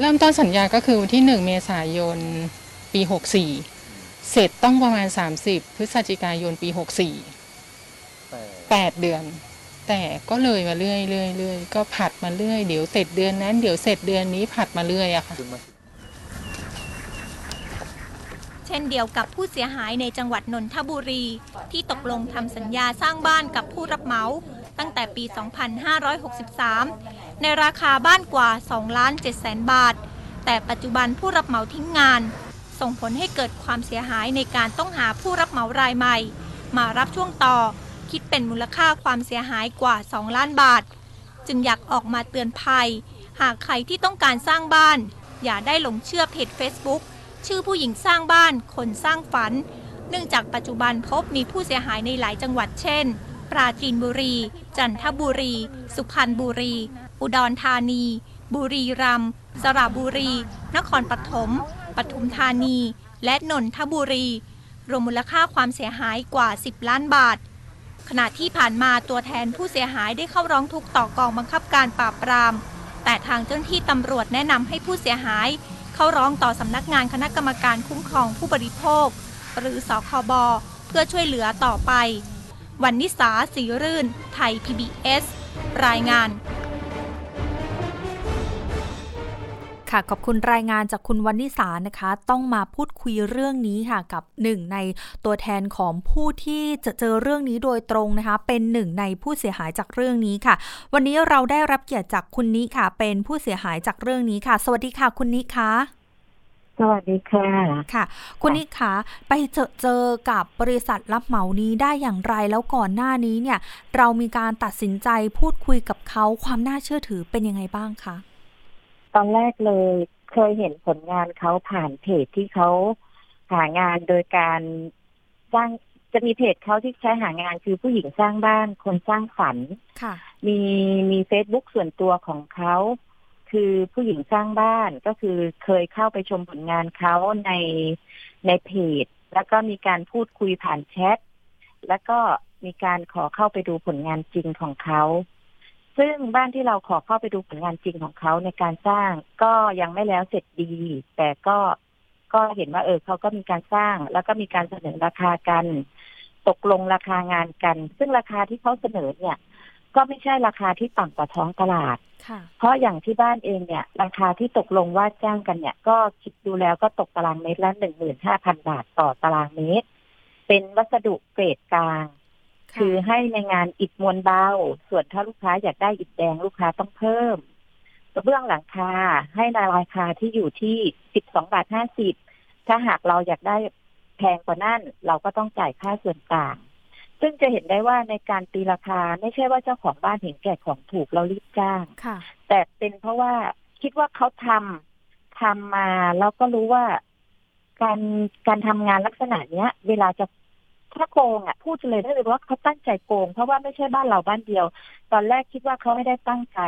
เริ่มต้นสัญญาก็คือวันที่ 1 เมษายนปี 64 เสร็จต้องประมาณ 30 พฤศจิกายนปี 64 8 เดือน แต่ก็เลยมาเรื่อยเรื่อยเรื่อยก็ผัดมาเรื่อยเดี๋ยวเสร็จเดือนนั้นเดี๋ยวเสร็จเดือนนี้ผัดมาเรื่อยอะค่ะ เช่นเดียวกับผู้เสียหายในจังหวัดนนทบุรี ที่ตกลงทำสัญญาสร้างบ้านกับผู้รับเหมา ตั้งแต่ปี 2563 ในราคาบ้านกว่า2ล้าน7แสนบาท แต่ปัจจุบันผู้รับเหมาทิ้งงาน ส่งผลให้เกิดความเสียหายในการต้องหาผู้รับเหมารายใหม่ มารับช่วงต่อ คิดเป็นมูลค่าความเสียหายกว่า 2 ล้านบาท จึงอยากออกมาเตือนภัย หากใครที่ต้องการสร้างบ้าน อย่าได้หลงเชื่อเพจ Facebook ชื่อผู้หญิงสร้างบ้านคนสร้างฝัน เนื่องจากปัจจุบันพบมีผู้เสียหายในหลายจังหวัดเช่น ปราจีนบุรี จันทบุรี สุพรรณบุรี อุดรธานี บุรีรัมย์สระบุรี นครปฐมปทุมธานี และนนทบุรี รวมมูลค่าความเสียหายกว่า 10 ล้านบาท ขณะที่ผ่านมาตัวแทนผู้เสียหายได้เข้าร้องทุกข์ต่อกองบังคับการปราบปราม แต่ทางเจ้าหน้าที่ตำรวจแนะนำให้ผู้เสียหาย เข้าร้องต่อสำนักงานคณะกรรมการคุ้มครองผู้บริโภค หรือสคบเพื่อช่วยเหลือต่อไป วันนิสาสีรื่น ไทย PBS รายงาน ค่ะ ขอบคุณรายงานจากคุณวันนิสานะคะ ต้องมาพูดคุยเรื่องนี้ค่ะกับหนึ่งในตัวแทนของผู้ที่จะเจอเรื่องนี้โดยตรงนะคะ เป็นหนึ่งในผู้เสียหายจากเรื่องนี้ค่ะ วันนี้เราได้รับเกียรติจากคุณนิค่ะ เป็นผู้เสียหายจากเรื่องนี้ค่ะ สวัสดีค่ะ คุณนิคะสวัสดีค่ะ ค่ะ คุณนิคะไปเจอเจอกับบริษัทรับเหมานี้ได้อย่างไรแล้วก่อนหน้านี้เนี่ย เรามีการตัดสินใจพูดคุยกับเขาความน่าเชื่อถือเป็นยังไงบ้างคะ ตอนแรกเลยเคยเห็นผลงานเขาผ่านเพจที่เขาหางานโดยการสร้างจะมีเพจเขาที่ใช้หางานคือผู้หญิงสร้างบ้านคนสร้างฝันค่ะ มีมีเฟซบุ๊กส่วนตัวของเขาคือผู้หญิงสร้างบ้านก็คือเคยเข้าไปชมผลงานเขาในในเพจ แล้วก็มีการพูดคุยผ่านแชทแล้วก็มีการขอเข้าไปดูผลงานจริงของเขา ซึ่งบ้านที่เราขอเข้าไปดูผลงานจริงของเขาในการสร้างก็ยังไม่แล้วเสร็จดี แต่ก็ก็เห็นว่าเออเขาก็มีการสร้าง แล้วก็มีการเสนอราคากัน ตกลงราคางานกัน ซึ่งราคาที่เขาเสนอเนี่ย ก็ไม่ใช่ราคาที่ต่ำกว่าท้องตลาดค่ะเพราะอย่างที่บ้านเองเนี่ย ราคาที่ตกลงว่าจ้างกันเนี่ย ก็คิดดูแล้วก็ตกตารางเมตรละหนึ่งหมื่นห้าพันบาทต่อตารางเมตร เป็นวัสดุเกรดกลาง คือให้ในงานอิฐมวลเบา ส่วนถ้าลูกค้าอยากได้อิฐแดงลูกค้าต้องเพิ่มกระเบื้องหลังคาให้ในราคาที่อยู่ที่สิบสองบาทห้าสิบถ้าหากเราอยากได้แพงกว่านั้นเราก็ต้องจ่ายค่าส่วนต่าง ซึ่งจะเห็นได้ว่าในการตีราคาไม่ใช่ว่าเจ้าของบ้านเห็นแก่ของถูกเรารีบจ้างค่ะแต่เป็นเพราะว่าคิดว่าเขาทำทำมาแล้วก็รู้ว่าการการทำงานลักษณะเนี้ย เวลาจะ ถ้าโกงอะพูดเลยได้เลยว่าเขาตั้งใจโกง เพราะว่าไม่ใช่บ้านเราบ้านเดียว ตอนแรกคิดว่าเขาไม่ได้ตั้งใจ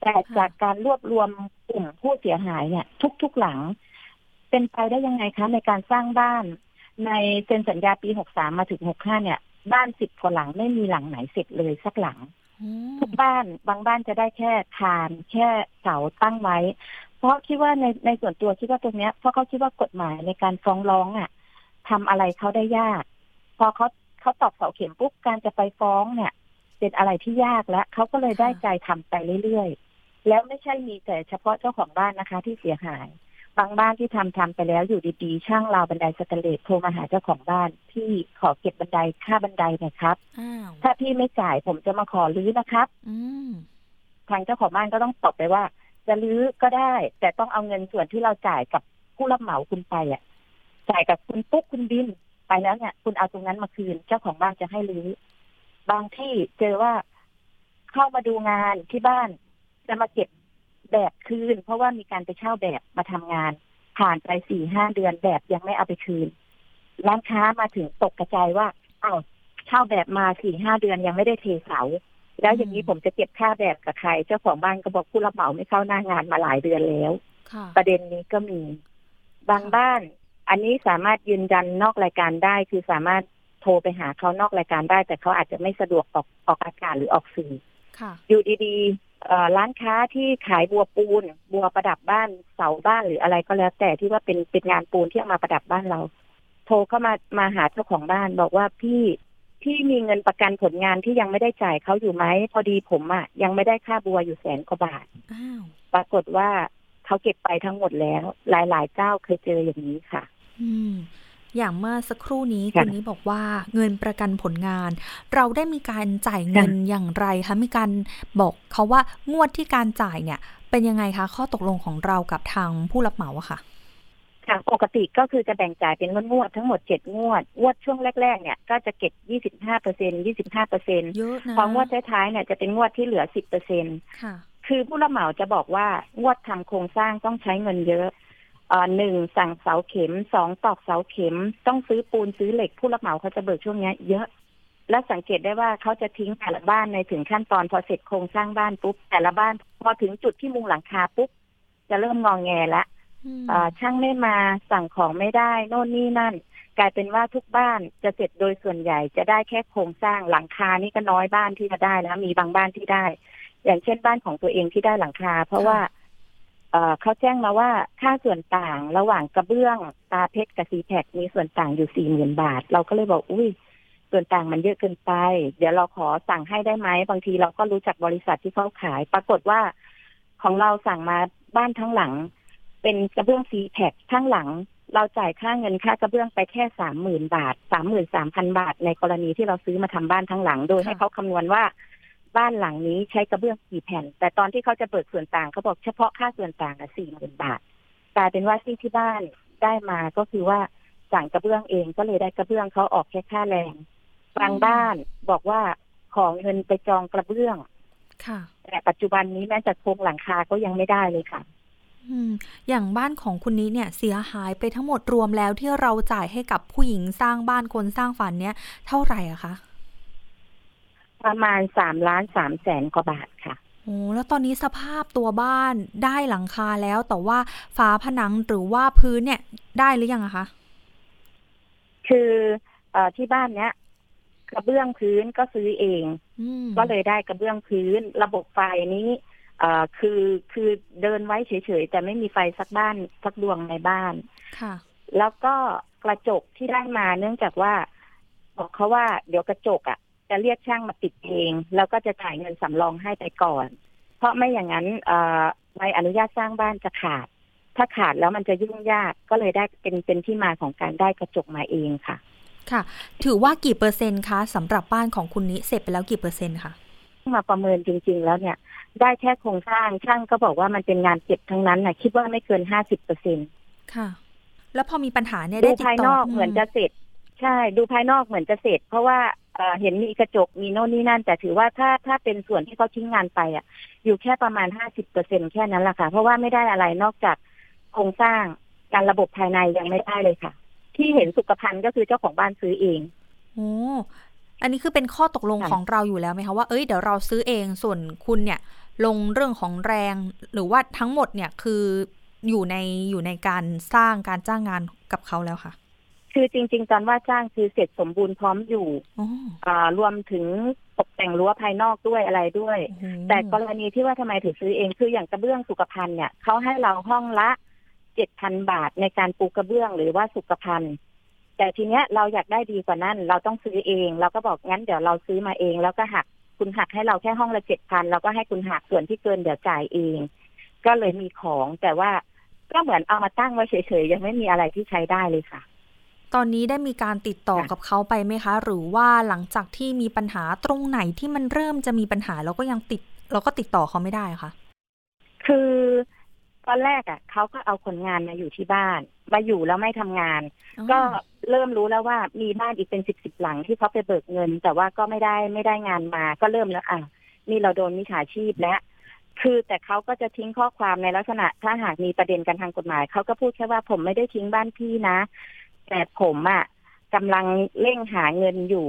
แต่จากการรวบรวมกลุ่มผู้เสียหายเนี่ย ทุกๆหลัง เป็นไปได้ยังไงคะ ในการสร้างบ้าน ในเซ็นสัญญาปีหกสามมาถึงหกห้าเนี่ย บ้านสิบกว่าหลังไม่มีหลังไหนเสร็จเลยสักหลังทุกบ้านบางบ้านจะได้แค่คานแค่เสาตั้งไว้ เพราะคิดว่าในในส่วนตัวคิดว่าตรงเนี้ยเพราะเขาคิดว่ากฎหมายในการฟ้องร้องอะทำอะไรเขาได้ยาก พอเขาเขาตอกเสาเข็มปุ๊บการจะไปฟ้องเนี่ย เป็นอะไรที่ยากแล้วเขาก็เลยได้ใจทำไปเรื่อยๆ แล้วไม่ใช่มีแต่เฉพาะเจ้าของบ้านนะคะ ที่เสียหาย บางบ้านที่ทำทำไปแล้วอยู่ดีๆช่างราวบันไดสแตนเลสโทรมาหาเจ้าของบ้านพี่ขอเก็บบันไดค่าบันไดหน่อยครับอ้าวถ้าพี่ไม่จ่ายผมจะมาขอรื้อนะครับ อืมทางเจ้าของบ้านก็ต้องตอบไปว่า จะรื้อก็ได้ แต่ต้องเอาเงินส่วนที่เราจ่ายกับผู้รับเหมาคุณไปอะจ่ายกับคุณปุ๊กคุณบิน ไปแล้วเนี่ย คุณเอาตรงนั้นมาคืน เจ้าของบ้านจะให้รื้อบางที่เจอว่าเข้ามาดูงานที่บ้าน จะมาเก็บแบบคืน เพราะว่ามีการไปเช่าแบบมาทำงาน ผ่านไปสี่ห้าเดือนแบบยังไม่เอาไปคืน ร้านค้ามาถึงตกกระจายว่าเอ้าเช่าแบบมาสี่ห้าเดือนยังไม่ได้เทเสาแล้วอย่างนี้ผมจะเก็บค่าแบบกับใคร เจ้าของบ้านก็บอกผู้รับเหมาไม่เข้าหน้างานมาหลายเดือนแล้วค่ะประเด็นนี้ก็มี บางบ้าน อันนี้สามารถยืนยันนอกรายการได้คือสามารถโทรไปหาเขานอกรายการได้ แต่เขาอาจจะไม่สะดวกออกออกอากาศหรือออกสื่อค่ะอยู่ดีๆเอ่อร้านค้าที่ขายบัวปูน บัวประดับบ้านเสาบ้านหรืออะไรก็แล้วแต่ที่ว่าเป็นเป็นงานปูนที่เอามาประดับบ้านเรา โทรเข้ามามาหาเจ้าของบ้านบอกว่าพี่พี่มีเงินประกันผลงานที่ยังไม่ได้จ่ายเขาอยู่ไหมพอดีผมอะ่ะ ยังไม่ได้ค่าบัวอยู่แสนกว่าบาทอ้าวปรากฏว่าเขาเก็บไปทั้งหมดแล้ว หลายๆเจ้าเคยเจออย่างนี้ค่ะ อืมอย่างเมื่อสักครู่นี้ค่ะคุณนี้บอกว่าเงินประกันผลงาน เราได้มีการจ่ายเงินอย่างไรคะมีการบอกเขาว่างวดที่การจ่ายเนี่ย เป็นยังไงคะ ข้อตกลงของเรากับทางผู้รับเหมาอะค่ะค่ะปกติก็คือจะแบ่งจ่ายเป็นงวดๆทั้งหมดเจ็ดงวด งวดช่วงแรก ๆ เนี่ยก็จะเก็บยี่สิบห้าเปอร์เซ็นยี่สิบห้าเปอร์เซ็นเยอะนะพองวดท้ายๆเนี่ยจะเป็นงวดที่เหลือสิบเปอร์เซ็นค่ะคือผู้รับเหมาจะบอกว่างวดทำโครงสร้างต้องใช้เงินเยอะเอ่อ หนึ่งสั่งเสาเข็มสองตอกเสาเข็ม ต้องซื้อปูนซื้อเหล็กผู้รับเหมาเขาจะเบิกช่วงเนี้ยเยอะ และสังเกตได้ว่าเขาจะทิ้งแต่ละบ้านในถึงขั้นตอนพอเสร็จโครงสร้างบ้านปุ๊บแต่ละบ้าน พอถึงจุดที่มุงหลังคาปุ๊บจะเริ่มงองแงละอืมเอ่อช่างไม่มาสั่งของไม่ได้โน่นนี่นั่น กลายเป็นว่าทุกบ้านจะเสร็จโดยส่วนใหญ่จะได้แค่โครงสร้างหลังคานี่ก็น้อยบ้านที่จะได้แล้วมีบางบ้านที่ได้ อย่างเช่นบ้านของตัวเองที่ได้หลังคา เพราะว่า เขาแจ้งมาว่าค่าส่วนต่างระหว่างกระเบื้องตาเพชรกับซีแพคมีส่วนต่างอยู่สี่หมื่นบาท เราก็เลยบอกอุ้ยส่วนต่างมันเยอะเกินไป เดี๋ยวเราขอสั่งให้ได้ไหมบางทีเราก็รู้จักบริษัทที่เขาขาย ปรากฏว่า ของเราสั่งมาบ้านทั้งหลัง เป็นกระเบื้องซีแพคทั้งหลัง เราจ่ายค่าเงินค่ากระเบื้องไปแค่สามหมื่นบาทสามหมื่นสามพันบาท ในกรณีที่เราซื้อมาทำบ้านทั้งหลัง โดยให้เขาคำนวณว่า บ้านหลังนี้ใช้กระเบื้องกี่แผ่น แต่ตอนที่เขาจะเบิกส่วนต่างเขาบอกเฉพาะค่าส่วนต่างอะสี่หมื่นบาทกลายเป็นว่าที่ที่บ้านได้มาก็คือว่าสั่งกระเบื้องเองก็เลยได้กระเบื้องเขาออกแค่ค่าแรงบางบ้านบอกว่าขอเงินไปจองกระเบื้อง ค่ะ แต่ปัจจุบันนี้แม้แต่โครงหลังคาก็ยังไม่ได้เลยค่ะอืมอย่างบ้านของคุณนี้เนี่ยเสียหายไปทั้งหมดรวมแล้วที่เราจ่ายให้กับผู้หญิงสร้างบ้านคนสร้างฝันเนี่ยเท่าไหร่อะคะ ประมาณสามล้านสามแสนกว่าบาทค่ะโอ้แล้วตอนนี้สภาพตัวบ้านได้หลังคาแล้วแต่ว่าฝาผนังหรือว่าพื้นเนี่ยได้หรือยังอะคะ คือเอ่อที่บ้านเนี้ยกระเบื้องพื้นก็ซื้อเองอืมก็เลยได้กระเบื้องพื้น ระบบไฟนี้เอ่อคือคือเดินไว้เฉยๆแต่ไม่มีไฟสักบ้านสักดวงในบ้านค่ะ แล้วก็กระจกที่ได้มาเนื่องจากว่า บอกเขาว่าเดี๋ยวกระจกอะ จะเรียกช่างมาติดเองแล้วก็จะจ่ายเงินสำรองให้ไปก่อน เพราะไม่อย่างนั้นเอ่อใบอนุญาตสร้างบ้านจะขาด ถ้าขาดแล้วมันจะยุ่งยากก็เลยได้เป็นเป็นที่มาของการได้กระจกมาเองค่ะ ค่ะ ถือว่ากี่เปอร์เซ็นต์คะสำหรับบ้านของคุณนี้เสร็จไปแล้วกี่เปอร์เซ็นต์คะมาประเมินจริง ๆ แล้วเนี่ย ได้แค่โครงสร้างช่างก็บอกว่ามันเป็นงานเก็บทั้งนั้นนะคิดว่าไม่เกินห้าสิบเปอร์เซ็นค่ะ แล้วพอมีปัญหาเนี่ยดูได้ติดภายต่นออกเหมือนจะเสร็จ ใช่ ดูภายนอกเหมือนจะเสร็จ เพราะว่า เอ่อเห็นมีกระจกมีโน่นนี่นั่น แต่ถือว่าถ้าถ้าเป็นส่วนที่เขาทิ้งงานไปอะ อยู่แค่ประมาณห้าสิบเปอร์เซ็นแค่นั้นแหละค่ะ เพราะว่าไม่ได้อะไรนอกจากโครงสร้างการระบบภายในยังไม่ได้เลยค่ะ ที่เห็นสุขภัณฑ์ก็คือเจ้าของบ้านซื้อเองโอ้อันนี้คือเป็นข้อตกลงค่ะของเราอยู่แล้วไหมคะว่าเอ้ยเดี๋ยวเราซื้อเองส่วนคุณเนี่ย ลงเรื่องของแรง หรือว่าทั้งหมดเนี่ยคืออยู่ในอยู่ในการสร้างการจ้างงานกับเขาแล้วค่ะ คือจริงๆตอนว่าจ้างคือเสร็จสมบูรณ์พร้อมอยู่อ๋ออ่ารวมถึงตกแต่งรั้วภายนอกด้วยอะไรด้วยโอ้โหแต่กรณีที่ว่าทำไมถึงซื้อเองคืออย่างกระเบื้องสุขภัณฑ์เนี่ยเขาให้เราห้องละเจ็ดพันบาทในการปูกระเบื้องหรือว่าสุขภัณฑ์แต่ทีเนี้ยเราอยากได้ดีกว่านั้น เราต้องซื้อเอง เราก็บอกงั้นเดี๋ยวเราซื้อมาเอง แล้วก็หักคุณหักให้เราแค่ห้องละเจ็ดพันเราก็ให้คุณหักส่วนที่เกินเดี๋ยวจ่ายเอง ก็เลยมีของแต่ว่าก็เหมือนเอามาตั้งไว้เฉยๆยังไม่มีอะไรที่ใช้ได้เลยค่ะ ตอนนี้ได้มีการติดต่อค่ะกับเขาไปไหมคะ หรือว่าหลังจากที่มีปัญหาตรงไหนที่มันเริ่มจะมีปัญหาเราก็ยังติดเราก็ติดต่อเขาไม่ได้อะคะคือตอนแรกอะเขาก็เอาคนงานมาอยู่ที่บ้าน มาอยู่แล้วไม่ทำงาน ก็เริ่มรู้แล้วว่ามีบ้านอีกเป็นสิบสิบหลังที่เขาไปเบิกเงิน แต่ว่าก็ไม่ได้ไม่ได้งานมา ก็เริ่มแล้วอะนี่เราโดนมิจฉาชีพแล้วคือแต่เขาก็จะทิ้งข้อความในลักษณะถ้าหากมีประเด็นกันทางกฎหมายเขาก็พูดแค่ว่าผมไม่ได้ทิ้งบ้านพี่นะ แต่ผมอะกำลังเร่งหาเงินอยู่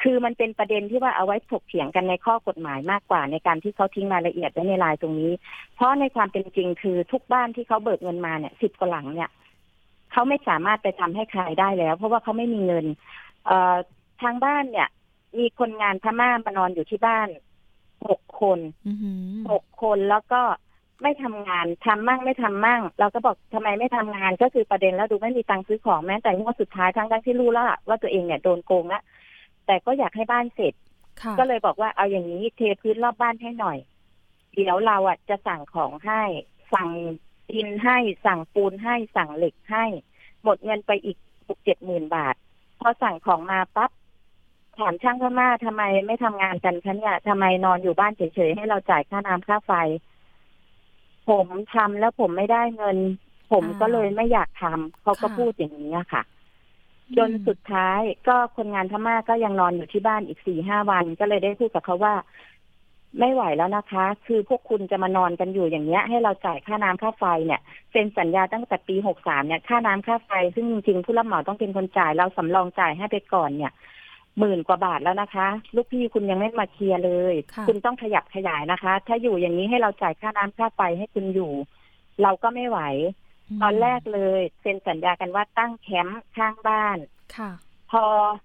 คือมันเป็นประเด็นที่ว่าเอาไว้ถกเถียงกันในข้อกฎหมายมากกว่า ในการที่เขาทิ้งรายละเอียดไว้ในรายตรงนี้ เพราะในความเป็นจริงคือทุกบ้านที่เขาเบิกเงินมาเนี่ยสิบกว่าหลังเนี่ยเขาไม่สามารถไปทำให้ใครได้แล้ว เพราะว่าเขาไม่มีเงิน เอ่อทางบ้านเนี่ย มีคนงานพม่ามานอนอยู่ที่บ้านหกคนหกคนแล้วก็ ไม่ทำงานทำมั่งไม่ทำมั่ง เราก็บอกทำไมไม่ทำงานก็คือประเด็นแล้วดูไม่มีตังค์ซื้อของแม้แต่งวดสุดท้ายทั้งทั้งที่รู้แล้วว่าตัวเองเนี่ยโดนโกงละแต่ก็อยากให้บ้านเสร็จ ก็เลยบอกว่าเอาอย่างนี้เทพื้นรอบบ้านให้หน่อย เดี๋ยวเราอะจะสั่งของให้สั่งดินให้สั่งปูนให้สั่งเหล็กให้ หมดเงินไปอีกหกเจ็ดหมื่นบาท พอสั่งของมาปั๊บถามช่างพม่าทำไมไม่ทำงานกันคะเนี่ยทำไมนอนอยู่บ้านเฉยๆให้เราจ่ายค่าน้ำค่าไฟ ผมทำแล้วผมไม่ได้เงิน ผมก็เลยไม่อยากทำเขาก็พูดอย่างนี้ค่ะ จนสุดท้ายก็คนงานพม่าก็ยังนอนอยู่ที่บ้านอีกสี่ห้าวัน ก็เลยได้พูดกับเขาว่า ไม่ไหวแล้วนะคะ คือพวกคุณจะมานอนกันอยู่อย่างเงี้ย ให้เราจ่ายค่าน้ำค่าไฟเนี่ยเซ็นสัญญาตั้งแต่ปีหกสามเนี่ย ค่าน้ำค่าไฟซึ่งจริงๆผู้รับเหมาต้องเป็นคนจ่ายเราสำรองจ่ายให้ไปก่อนเนี่ย หมื่นกว่าบาทแล้วนะคะ ลูกพี่คุณยังไม่มาเคลียร์เลย คุณต้องขยับขยายนะคะ ถ้าอยู่อย่างนี้ให้เราจ่ายค่าน้ำค่าไฟให้คุณอยู่ เราก็ไม่ไหว ตอนแรกเลยเซ็นสัญญากันว่าตั้งแคมป์ข้างบ้านค่ะ พอ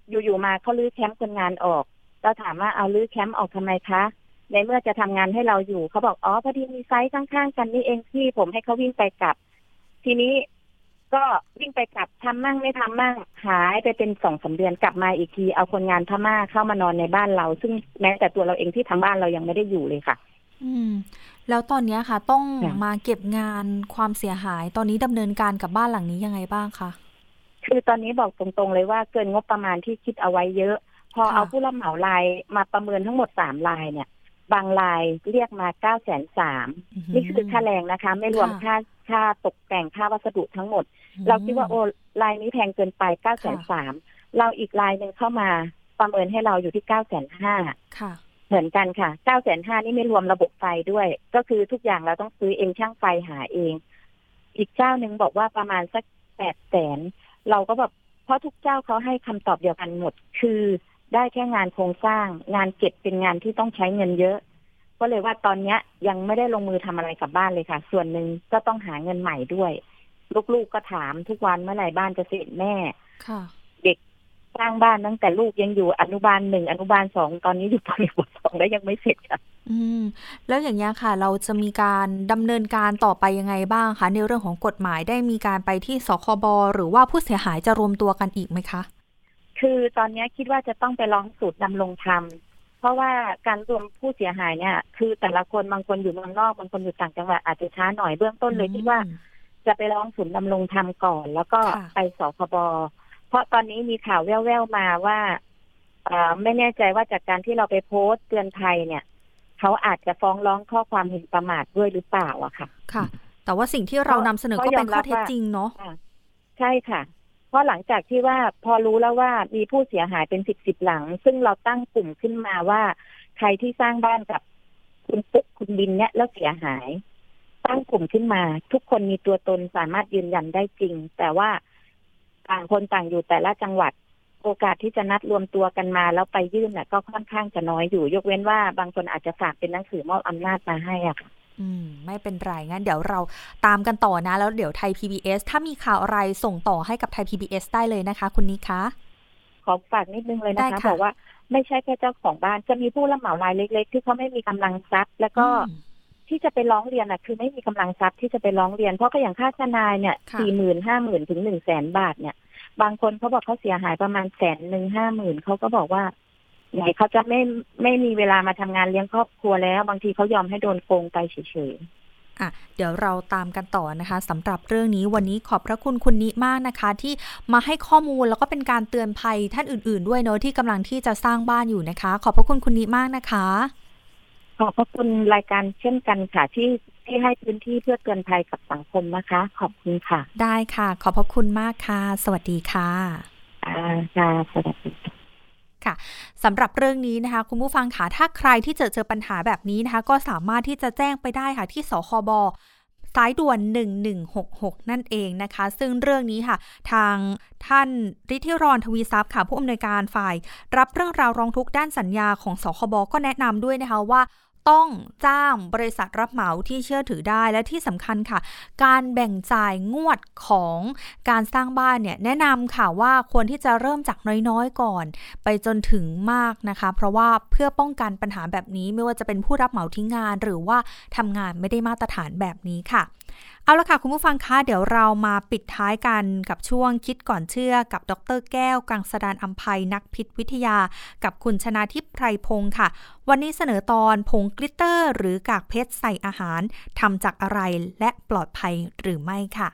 อยู่ๆมาเขาลื้อแคมป์คนงานออกเราถามว่าเอาลื้อแคมป์ออกทำไมคะในเมื่อจะทำงานให้เราอยู่เขาบอกอ๋อพอดีมีไซต์ข้างๆกันนี่เองพี่ผมให้เขาวิ่งไปกลับ ทีนี้ ก็วิ่งไปกลับทำมั่งไม่ทำมั่งหายไปเป็นสองสาเดือนกลับมาอีกทีเอาคนงานพม่าเข้ามานอนในบ้านเรา ซึ่งแม้แต่ตัวเราเองที่ทำบ้านเรายังไม่ได้อยู่เลยค่ะ อืม แล้วตอนนี้ค่ะ ต้องมาเก็บงานความเสียหายตอนนี้ดำเนินการกับบ้านหลังนี้ยังไงบ้างคะคือตอนนี้บอกตรงๆเลยว่าเกินงบประมาณที่คิดเอาไว้เยอะ พอเอาผู้รับเหมารายมาประเมินทั้งหมดสามรายเนี่ย บางรายเรียกมาเก้าแสนสามนี่คือค่าแรงนะคะ ไม่รวมค่า ค่าตกแต่งค่าวัสดุทั้งหมด เราคิดว่าโอ้ลายนี้แพงเกินไปเก้าแสนสามเราอีกลายหนึ่งเข้ามาประเมินให้เราอยู่ที่เก้าแสนห้าเหมือนกันค่ะเก้าแสนห้านี่ไม่รวมระบบไฟด้วย ก็คือทุกอย่างเราต้องซื้อเองช่างไฟหาเอง อีกเจ้าหนึ่งบอกว่าประมาณสักแปดแสนเราก็แบบเพราะทุกเจ้าเขาให้คำตอบเดียวกันหมด คือได้แค่งานโครงสร้าง งานเก็บเป็นงานที่ต้องใช้เงินเยอะ ก็เลยว่าตอนเนี้ยยังไม่ได้ลงมือทำอะไรกับบ้านเลยค่ะ ส่วนหนึ่งก็ต้องหาเงินใหม่ด้วย ลูกๆก็ถามทุกวันเมื่อไหร่บ้านจะเสร็จแม่ค่ะ เด็กสร้างบ้านตั้งแต่ลูกยังอยู่อนุบาลหนึ่งอนุบาลสองตอนนี้อยู่ปหนึ่งสองแล้วยังไม่เสร็จค่ะ อืม แล้วอย่างนี้ค่ะ เราจะมีการดำเนินการต่อไปยังไงบ้างคะในเรื่องของกฎหมายได้มีการไปที่สคบหรือว่าผู้เสียหายจะรวมตัวกันอีกไหมคะ คือตอนนี้คิดว่าจะต้องไปร้องสูตรดำรงธรรม เพราะว่าการรวมผู้เสียหายเนี่ย คือแต่ละคนบางคนอยู่เมืองนอกบางคนอยู่ต่างจังหวัดอาจจะช้าหน่อยเบื้องต้นเลยคิดว่า จะไปร้องศูนย์ดำรงธรรมก่อน แล้วก็ไปสคบเพราะตอนนี้มีข่าวแว่วๆมาว่าไม่แน่ใจว่าจากการที่เราไปโพสต์เตือนภัยเนี่ย เขาอาจจะฟ้องร้องข้อความหมิ่นประมาทด้วยหรือเปล่าอะค่ะ ค่ะ แต่ว่าสิ่งที่เรานำเสนอก็เป็นข้อเท็จจริงเนาะใช่ค่ะ เพราะหลังจากที่ว่าพอรู้แล้วว่ามีผู้เสียหายเป็นสิบสิบหลัง ซึ่งเราตั้งกลุ่มขึ้นมาว่า ใครที่สร้างบ้านกับคุณปุ๊กคุณบินเนี่ยแล้วเสียหาย ตั้งกลุ่มขึ้นมา ทุกคนมีตัวตนสามารถยืนยันได้จริง แต่ว่าต่างคนต่างอยู่แต่ละจังหวัดโอกาสที่จะนัดรวมตัวกันมาแล้วไปยื่นน่ะ ก็ค่อนข้างจะน้อยอยู่ ยกเว้นว่าบางคนอาจจะฝากเป็นหนังสือมอบอำนาจมาให้อะค่ะ อืมไม่เป็นไรงั้นเดี๋ยวเราตามกันต่อนะ แล้วเดี๋ยวไทย PBS ถ้ามีข่าวอะไรส่งต่อให้กับไทย PBS ได้เลยนะคะ คุณนิคะขอฝากนิดนึงเลยนะคะ บอกว่าไม่ใช่แค่เจ้าของบ้านจะมีผู้รับเหมารายเล็ก ๆ ที่เขาไม่มีกำลังทรัพย์ แล้วก็ที่จะไปร้องเรียนอะ คือไม่มีกำลังทรัพย์ที่จะไปร้องเรียน เพราะก็อย่างค่าทนายเนี่ยสี่หมื่นห้าหมื่นถึงหนึ่งแสนบาทเนี่ย บางคนเขาบอกเขาเสียหายประมาณแสนหนึ่งห้าหมื่นเขาก็บอกว่า ไหนเขาจะไม่ไม่มีเวลามาทำงานเลี้ยงครอบครัวแล้ว บางทีเขายอมให้โดนโกงไปเฉยๆอะเดี๋ยวเราตามกันต่อนะคะสำหรับเรื่องนี้วันนี้ขอบพระคุณคุณนิมากนะคะ ที่มาให้ข้อมูลแล้วก็เป็นการเตือนภัยท่านอื่น ๆ ด้วยเนาะที่กำลังที่จะสร้างบ้านอยู่นะคะ ขอบพระคุณคุณนิมากนะคะ ขอบพระคุณรายการเช่นกันค่ะที่ที่ให้พื้นที่เพื่อเตือนภัยกับสังคมนะคะ ขอบคุณค่ะ ได้ค่ะ ขอบพระคุณมากค่ะ สวัสดีค่ะอ่าค่ะสวัสดี ค่ะสำหรับเรื่องนี้นะคะ คุณผู้ฟังค่ะถ้าใครที่เจอเจอปัญหาแบบนี้นะคะ ก็สามารถที่จะแจ้งไปได้ค่ะที่สคบสายด่วน 1166 นั่นเองนะคะ ซึ่งเรื่องนี้ค่ะ ทางท่านริทิรอนทวีทรัพย์ค่ะ ผู้อำนวยการฝ่าย รับเรื่องราวร้องทุกข์ด้านสัญญาของสคบก็แนะนำด้วยนะคะว่า ต้องจ้างบริษัทรับเหมาที่เชื่อถือได้และที่สำคัญค่ะ การแบ่งจ่ายงวดของการสร้างบ้านเนี่ยแนะนำค่ะว่าควรที่จะเริ่มจากน้อยๆก่อน ไปจนถึงมากนะคะ เพราะว่าเพื่อป้องกันปัญหาแบบนี้ไม่ว่าจะเป็นผู้รับเหมาทิ้งงาน หรือว่าทำงานไม่ได้มาตรฐานแบบนี้ค่ะ เอาละค่ะ คุณผู้ฟังคะเดี๋ยวเรามาปิดท้ายกันกับช่วงคิดก่อนเชื่อกับดรแก้ว กังสดานอัมภัยนักพิษวิทยา กับคุณชนาทิพย์ไพรพงศ์ค่ะ วันนี้เสนอตอนผงกลิตเตอร์ หรือกากเพชรใส่อาหารทำจากอะไรและปลอดภัยหรือไม่ค่ะ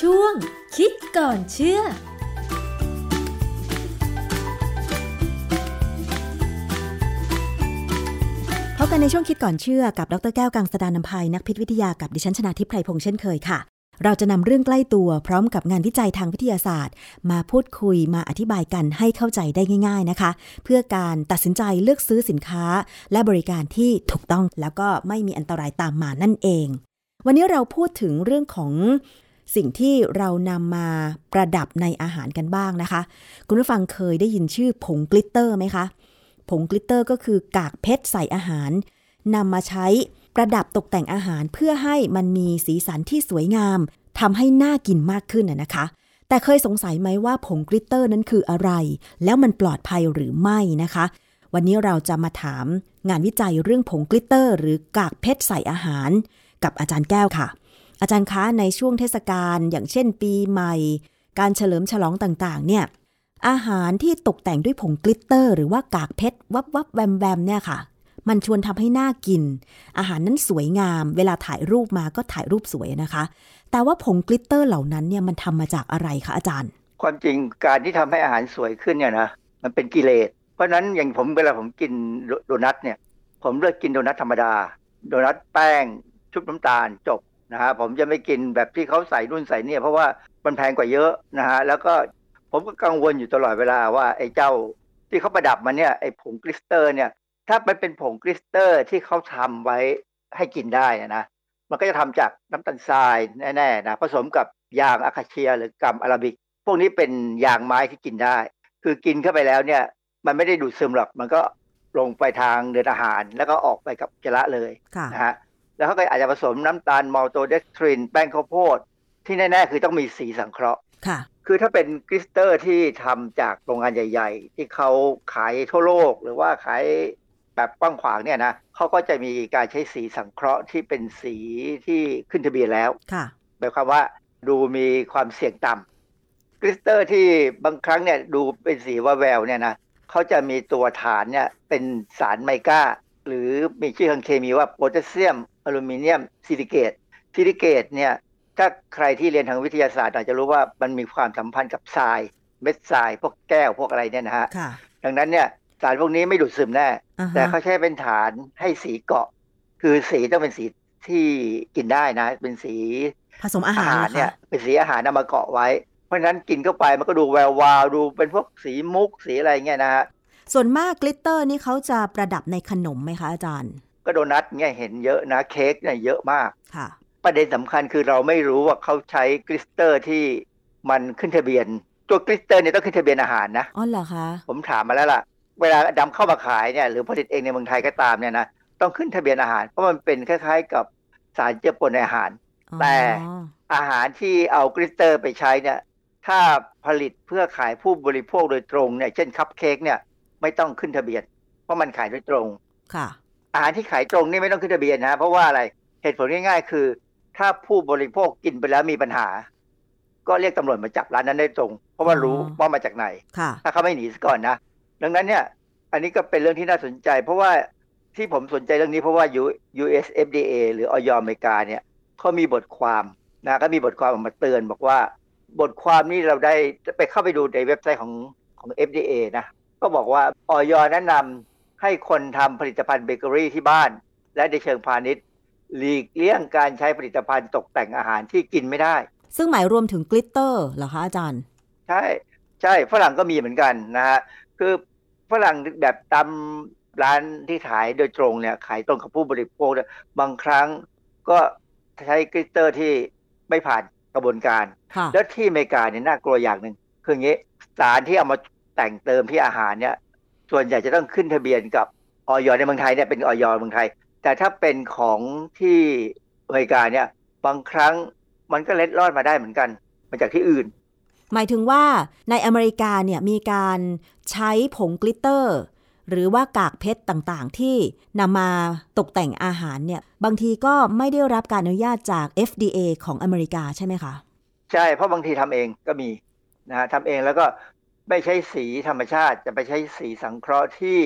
ช่วงคิดก่อนเชื่อ บกันในช่วงคิดก่อนเชื่อกับ ดรแก้วกังสดานนภัยนักพิษวิทยากับดิฉันชนาทิพไพรพงษ์เช่นเคยค่ะ เราจะนำเรื่องใกล้ตัวพร้อมกับงานวิจัยทางวิทยาศาสตร์ มาพูดคุยมาอธิบายกันให้เข้าใจได้ง่าย ๆนะคะ เพื่อการตัดสินใจเลือกซื้อสินค้า และบริการที่ถูกต้องแล้วก็ไม่มีอันตรายตามมานั่นเอง วันนี้เราพูดถึงเรื่องของสิ่งที่เรานำมาประดับในอาหารกันบ้างนะคะ คุณผู้ฟังเคยได้ยินชื่อผงกลิตเตอร์ไหมคะ ผงกลิตเตอร์ก็คือกากเพชรใส่อาหารนำมาใช้ประดับตกแต่งอาหารเพื่อให้มันมีสีสันที่สวยงามทำให้น่ากินมากขึ้นนะคะ แต่เคยสงสัยไหมว่าผง glitter นั้นคืออะไร แล้วมันปลอดภัยหรือไม่นะคะ วันนี้เราจะมาถามงานวิจัยเรื่องผง glitter หรือกากเพชรใส่อาหาร กับอาจารย์แก้วค่ะ อาจารย์คะในช่วงเทศกาลอย่างเช่นปีใหม่ การเฉลิมฉลองต่างๆ เนี่ย อาหารที่ตกแต่งด้วยผง glitter หรือว่ากากเพชรวับวับแวมแวมเนี่ยค่ะ มันชวนทำให้น่ากิน อาหารนั้นสวยงาม เวลาถ่ายรูปมาก็ถ่ายรูปสวยนะคะ แต่ว่าผงกลิตเตอร์เหล่านั้นเนี่ยมันทำมาจากอะไรคะอาจารย์ ความจริงการที่ทำให้อาหารสวยขึ้นเนี่ยนะมันเป็นกิเลส เพราะนั้นอย่างผมเวลาผมกินโดนัทเนี่ยผมเลือกกินโดนัทธรรมดา โดนัทแป้งชุบน้ำตาลจบนะฮะผมจะไม่กินแบบที่เขาใส่รุ่นใส่เนี่ยเพราะว่ามันแพงกว่าเยอะนะฮะแล้วก็ ผมก็กังวลอยู่ตลอดเวลาว่าไอ้เจ้าที่เขาประดับมันเนี่ยไอ้ผง glitter เนี่ย ถ้ามันเป็นผง glitter ที่เขาทำไว้ให้กินได้นะมันก็จะทำจากน้ำตาลทรายแน่ๆนะผสมกับยาง acacia หรือ gum arabic พวกนี้เป็นยางไม้ที่กินได้ คือกินเข้าไปแล้วเนี่ย มันไม่ได้ดูดซึมหรอก มันก็ลงไปทางเดินอาหาร แล้วก็ออกไปกับอุจจาระเลยนะฮะแล้วเขาก็อาจจะผสมน้ำตาล maltodextrin แป้งข้าวโพด ที่แน่ ๆ คือต้องมีสีสังเคราะห์ คือถ้าเป็น glitter ที่ทำจากโรงงานใหญ่ ๆ ที่เขาขายทั่วโลก หรือว่าขายแบบกว้างขวางเนี่ยนะเขาก็จะมีการใช้สีสังเคราะห์ที่เป็นสีที่ขึ้นทะเบียนแล้วค่ะหมายความว่าดูมีความเสี่ยงต่ำ glitter ที่บางครั้งเนี่ยดูเป็นสีวาวแววเนี่ยนะเขาจะมีตัวฐานเนี่ยเป็นสาร mica หรือมีชื่อทางเคมีว่า potassium aluminium silicate silicate เนี่ย ถ้าใครที่เรียนทางวิทยาศาสตร์อาจจะรู้ว่ามันมีความสัมพันธ์กับทรายเม็ดทรายพวกแก้วพวกอะไรเนี่ยนะฮะดังนั้นเนี่ยสารพวกนี้ไม่ดูดซึมแน่ แต่เขาใช้เป็นฐานให้สีเกาะ คือสีต้องเป็นสีที่กินได้นะ เป็นสีผสมอาหารเนี่ย เป็นสีอาหารนำมาเกาะไว้ เพราะฉะนั้นกินเข้าไปมันก็ดูแวววาวดูเป็นพวกสีมุกสีอะไรเงี้ยนะฮะส่วนมาก glitter นี่เขาจะประดับในขนมไหมคะอาจารย์ ก็โดนัทเนี่ยเห็นเยอะนะเค้กเนี่ยเยอะมากค่ะ ประเด็นสำคัญคือเราไม่รู้ว่าเขาใช้ glitter ที่มันขึ้นทะเบียน ตัว glitter เนี่ยต้องขึ้นทะเบียนอาหารนะอ๋อเหรอคะผมถามมาแล้วล่ะ เวลานำเข้ามาขายเนี่ยหรือผลิตเองในเมืองไทยก็ตามเนี่ยนะต้องขึ้นทะเบียนอาหาร เพราะมันเป็นคล้าย ๆ กับสารเจือปนในอาหาร แต่อาหารที่เอา glitter ไปใช้เนี่ยถ้าผลิตเพื่อขายผู้บริโภคโดยตรงเนี่ยเช่นคัพเค้กเนี่ยไม่ต้องขึ้นทะเบียน เพราะมันขายโดยตรงค่ะ อาหารที่ขายตรงนี่ไม่ต้องขึ้นทะเบียนนะเพราะว่าอะไรเหตุผลง่าย ๆ คือ ถ้าผู้บริโภคกินไปแล้วมีปัญหา ก็เรียกตำรวจมาจับร้านนั้นได้ตรง เพราะว่ารู้ว่ามาจากไหน ถ้าเขาไม่หนีซะก่อนนะ ดังนั้นเนี่ย อันนี้ก็เป็นเรื่องที่น่าสนใจ เพราะว่าที่ผมสนใจเรื่องนี้เพราะว่า US FDA หรือออยอเมริกาเนี่ยเขามีบทความนะก็มีบทความออกมาเตือนบอกว่า บทความนี้เราได้ไปเข้าไปดูในเว็บไซต์ของของ FDA นะ ก็บอกว่าออยแนะนำให้คนทำผลิตภัณฑ์เบเกอรี่ที่บ้าน และในเชิงพาณิชย์ หลีกเลี่ยงการใช้ผลิตภัณฑ์ตกแต่งอาหารที่กินไม่ได้ ซึ่งหมายรวมถึงกลิตเตอร์เหรอคะอาจารย์ ใช่ใช่ฝรั่งก็มีเหมือนกันนะฮะคือฝรั่งแบบตามร้านที่ขายโดยตรงเนี่ยขายตรงกับผู้บริโภคเนี่ยบางครั้งก็ใช้ glitter ที่ไม่ผ่านกระบวนการค่ะแล้วที่อเมริกาเนี่ยน่ากลัวอย่างหนึ่งคืออย่างนี้สารที่เอามาแต่งเติมที่อาหารเนี่ยส่วนใหญ่จะต้องขึ้นทะเบียนกับออยในเมืองไทยเนี่ยเป็นออยเมืองไทย แต่ถ้าเป็นของที่อเมริกาเนี่ย บางครั้งมันก็เล็ดลอดมาได้เหมือนกันมาจากที่อื่น หมายถึงว่าในอเมริกาเนี่ยมีการใช้ผง glitter หรือว่ากากเพชรต่างๆ ที่นำมาตกแต่งอาหารเนี่ย บางทีก็ไม่ได้รับการอนุญาตจาก FDA ของอเมริกาใช่ไหมคะ ใช่ เพราะบางทีทำเองก็มีนะฮะทำเองแล้วก็ไม่ใช่สีธรรมชาติ จะไปใช้สีสังเคราะห์ที่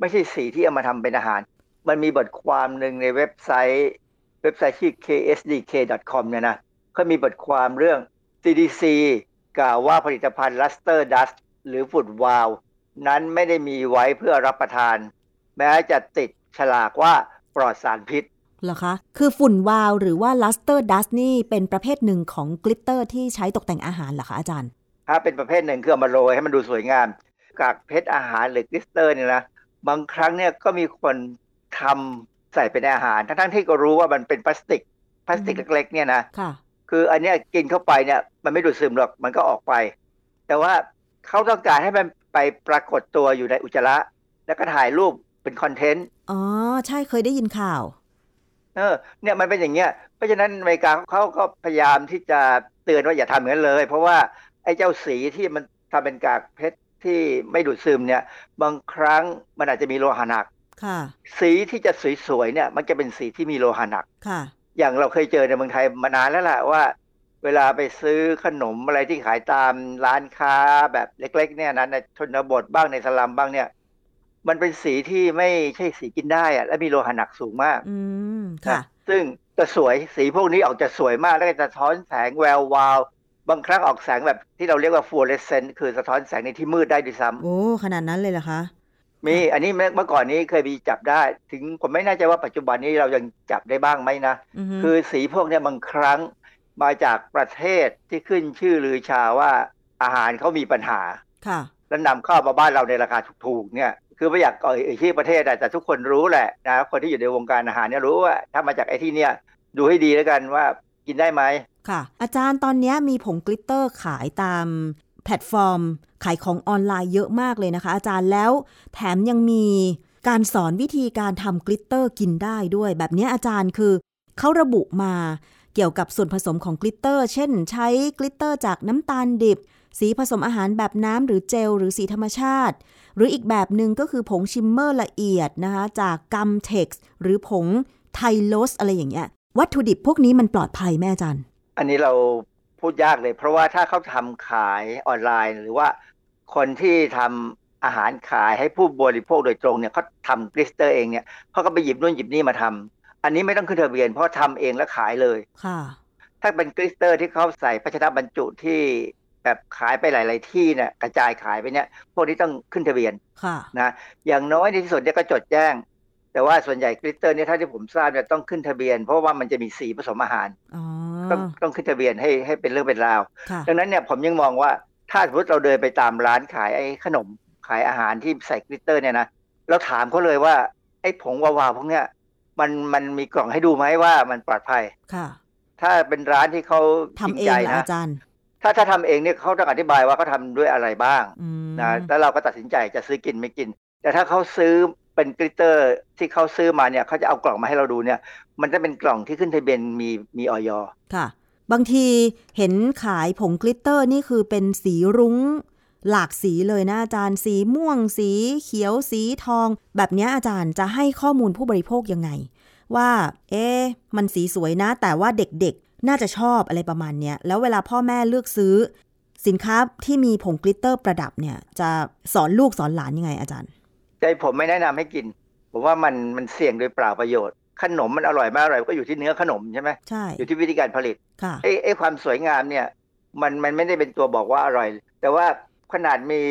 ไม่ใช่สีที่เอามาทำเป็นอาหาร มันมีบทความหนึ่งในเว็บไซต์เว็บไซต์ที่ ksdk.com เนี่ยนะเขามีบทความเรื่อง CDC กล่าวว่าผลิตภัณฑ์ Luster Dust หรือฝุ่นวาว นั้นไม่ได้มีไว้เพื่อรับประทาน แม้จะติดฉลากว่าปลอดสารพิษเหรอคะ คือฝุ่นวาวหรือว่า luster dust นี่เป็นประเภทหนึ่งของ glitter ที่ใช้ตกแต่งอาหารเหรอคะอาจารย์ถ้าเป็นประเภทหนึ่งคือเอามาโรยให้มันดูสวยงาม กากเพชรอาหารหรือ glitter เนี่ยนะบางครั้งเนี่ยก็มีคน ทำใส่เป็นอาหาร ทั้งๆที่ก็รู้ว่ามันเป็นพลาสติกพลาสติกเล็ก ๆ เนี่ยนะค่ะคืออันเนี้ยกินเข้าไปเนี่ย มันไม่ดูดซึมหรอกมันก็ออกไป แต่ว่าเขาต้องการให้มันไปปรากฏตัวอยู่ในอุจจาระ แล้วก็ถ่ายรูปเป็นคอนเทนต์อ๋อใช่เคยได้ยินข่าวเออเนี่ยมันเป็นอย่างเงี้ยเพราะฉะนั้นอเมริกาเขาก็พยายามที่จะเตือนว่าอย่าทำอย่างนั้นเลย เพราะว่าไอ้เจ้าสีที่มันทำเป็นกากเพชรที่ไม่ดูดซึมเนี่ย บางครั้งมันอาจจะมีโลหะหนัก ค่ะสีที่จะสวยๆเนี่ย มันจะเป็นสีที่มีโลหะหนักค่ะ อย่างเราเคยเจอในเมืองไทยมานานแล้วล่ะว่า เวลาไปซื้อขนมอะไรที่ขายตามร้านค้าแบบเล็ก ๆ เนี่ยนะในชนบทบ้างในสลัมบ้างเนี่ย มันเป็นสีที่ไม่ใช่สีกินได้อะและมีโลหะหนักสูงมาก อืมค่ะนะซึ่งจะสวยสีพวกนี้ออกจะสวยมาก แล้วก็จะสะท้อนแสงแวววาวบางครั้งออกแสงแบบที่เราเรียกว่าฟลูออเรสเซนต์คือสะท้อนแสงในที่มืดได้ด้วยซ้ำโอ้ขนาดนั้นเลยเหรอคะ มีอันนี้เมื่อเมื่อก่อนนี้เคยมีจับได้ ถึงผมไม่แน่ใจว่าปัจจุบันนี้เรายังจับได้บ้างไหมนะอือฮึคือสีพวกเนี้ยบางครั้งมาจากประเทศที่ขึ้นชื่อลือชาว่าอาหารเขามีปัญหาค่ะแล้วนำเข้ามาบ้านเราในราคาถูกๆเนี่ย คือไม่อยากเอ่ยชื่อประเทศอะแต่ทุกคนรู้แหละนะคนที่อยู่ในวงการอาหารเนี่ยรู้ว่า ถ้ามาจากไอ้ที่เนี่ยดูให้ดีแล้วกันว่ากินได้ไหมค่ะ อาจารย์ตอนเนี้ยมีผง glitter ขายตามแพลตฟอร์ม ขายของออนไลน์เยอะมากเลยนะคะ อาจารย์แล้วแถมยังมีการสอนวิธีการทำ glitter กินได้ด้วย แบบนี้อาจารย์คือเขาระบุมาเกี่ยวกับส่วนผสมของ glitter เช่น ใช้ glitter จากน้ำตาลดิบ สีผสมอาหารแบบน้ำหรือเจลหรือสีธรรมชาติ หรืออีกแบบหนึ่งก็คือผง shimmer ละเอียดนะคะจาก Gum-Tex หรือผง Tylose อะไรอย่างเงี้ยวัตถุดิบพวกนี้มันปลอดภัยไหมอาจารย์อันนี้เราพูดยากเลย เพราะว่าถ้าเขาทำขายออนไลน์ หรือว่า คนที่ทำอาหารขายให้ผู้บริโภคโดยตรงเนี่ยเขาทำ glitter เองเนี่ยเขาก็ไปหยิบนู่นหยิบนี่มาทำอันนี้ไม่ต้องขึ้นทะเบียน เพราะทำเองแล้วขายเลยค่ะถ้าเป็น glitter ที่เขาใส่ภาชนะบรรจุที่แบบขายไปหลาย ๆ ที่เนี่ยกระจายขายไปเนี่ยพวกนี้ต้องขึ้นทะเบียนค่ะนะอย่างน้อยในที่สุดเนี่ยก็จดแจ้ง แต่ว่าส่วนใหญ่ glitter เนี่ยถ้าที่ผมทราบเนี่ยต้องขึ้นทะเบียน เพราะว่ามันจะมีสีผสมอาหารอ๋อต้องต้องขึ้นทะเบียนให้ให้เป็นเรื่องเป็นราวค่ะดังนั้นเนี่ยผมยังมองว่า ถ้าสมมติเราเดินไปตามร้านขายไอ้ขนมขายอาหารที่ใส่กลิตเตอร์เนี่ยนะเราถามเขาเลยว่า ไอ้ผงวาวๆพวกเนี้ยมันมันมีกล่องให้ดูไหมว่ามันปลอดภัยค่ะ ถ้าเป็นร้านที่เขาจทำริงเอใจงเหรอนะอาจารย์ ถ้าถ้าทำเองเนี่ยเขาต้องอธิบายว่าเขาทำด้วยอะไรบ้างอืมนะแล้วเราก็ตัดสินใจจะซื้อกินไม่กิน แต่ถ้าเขาซื้อเป็นกลิตเตอร์ที่เขาซื้อมาเนี่ยเขาจะเอากล่องมาให้เราดูเนี่ย มันจะเป็นกล่องที่ขึ้นทะเบียนมีมีอย.ค่ะ บางทีเห็นขายผง glitter นี่คือเป็นสีรุ้ง หลากสีเลยนะอาจารย์สีม่วง สีเขียวสีทอง แบบนี้อาจารย์จะให้ข้อมูลผู้บริโภคยังไง ว่า เอ๊มันสีสวยนะ แต่ว่าเด็กๆ น่าจะชอบอะไรประมาณเนี้ยแล้วเวลาพ่อแม่เลือกซื้อ สินค้าที่มีผง glitter ประดับเนี่ย จะสอนลูกสอนหลานยังไงอาจารย์ใจผมไม่แนะนำให้กิน ผมว่ามันมันเสี่ยงโดยเปล่าประโยชน์ ขนมมันอร่อยมากอร่อยก็อยู่ที่เนื้อขนมใช่ไหมใช่อยู่ที่วิธีการผลิตค่ะไอ้ไอ้ความสวยงามเนี่ย มันมันไม่ได้เป็นตัวบอกว่าอร่อย แต่ว่าขนาดมี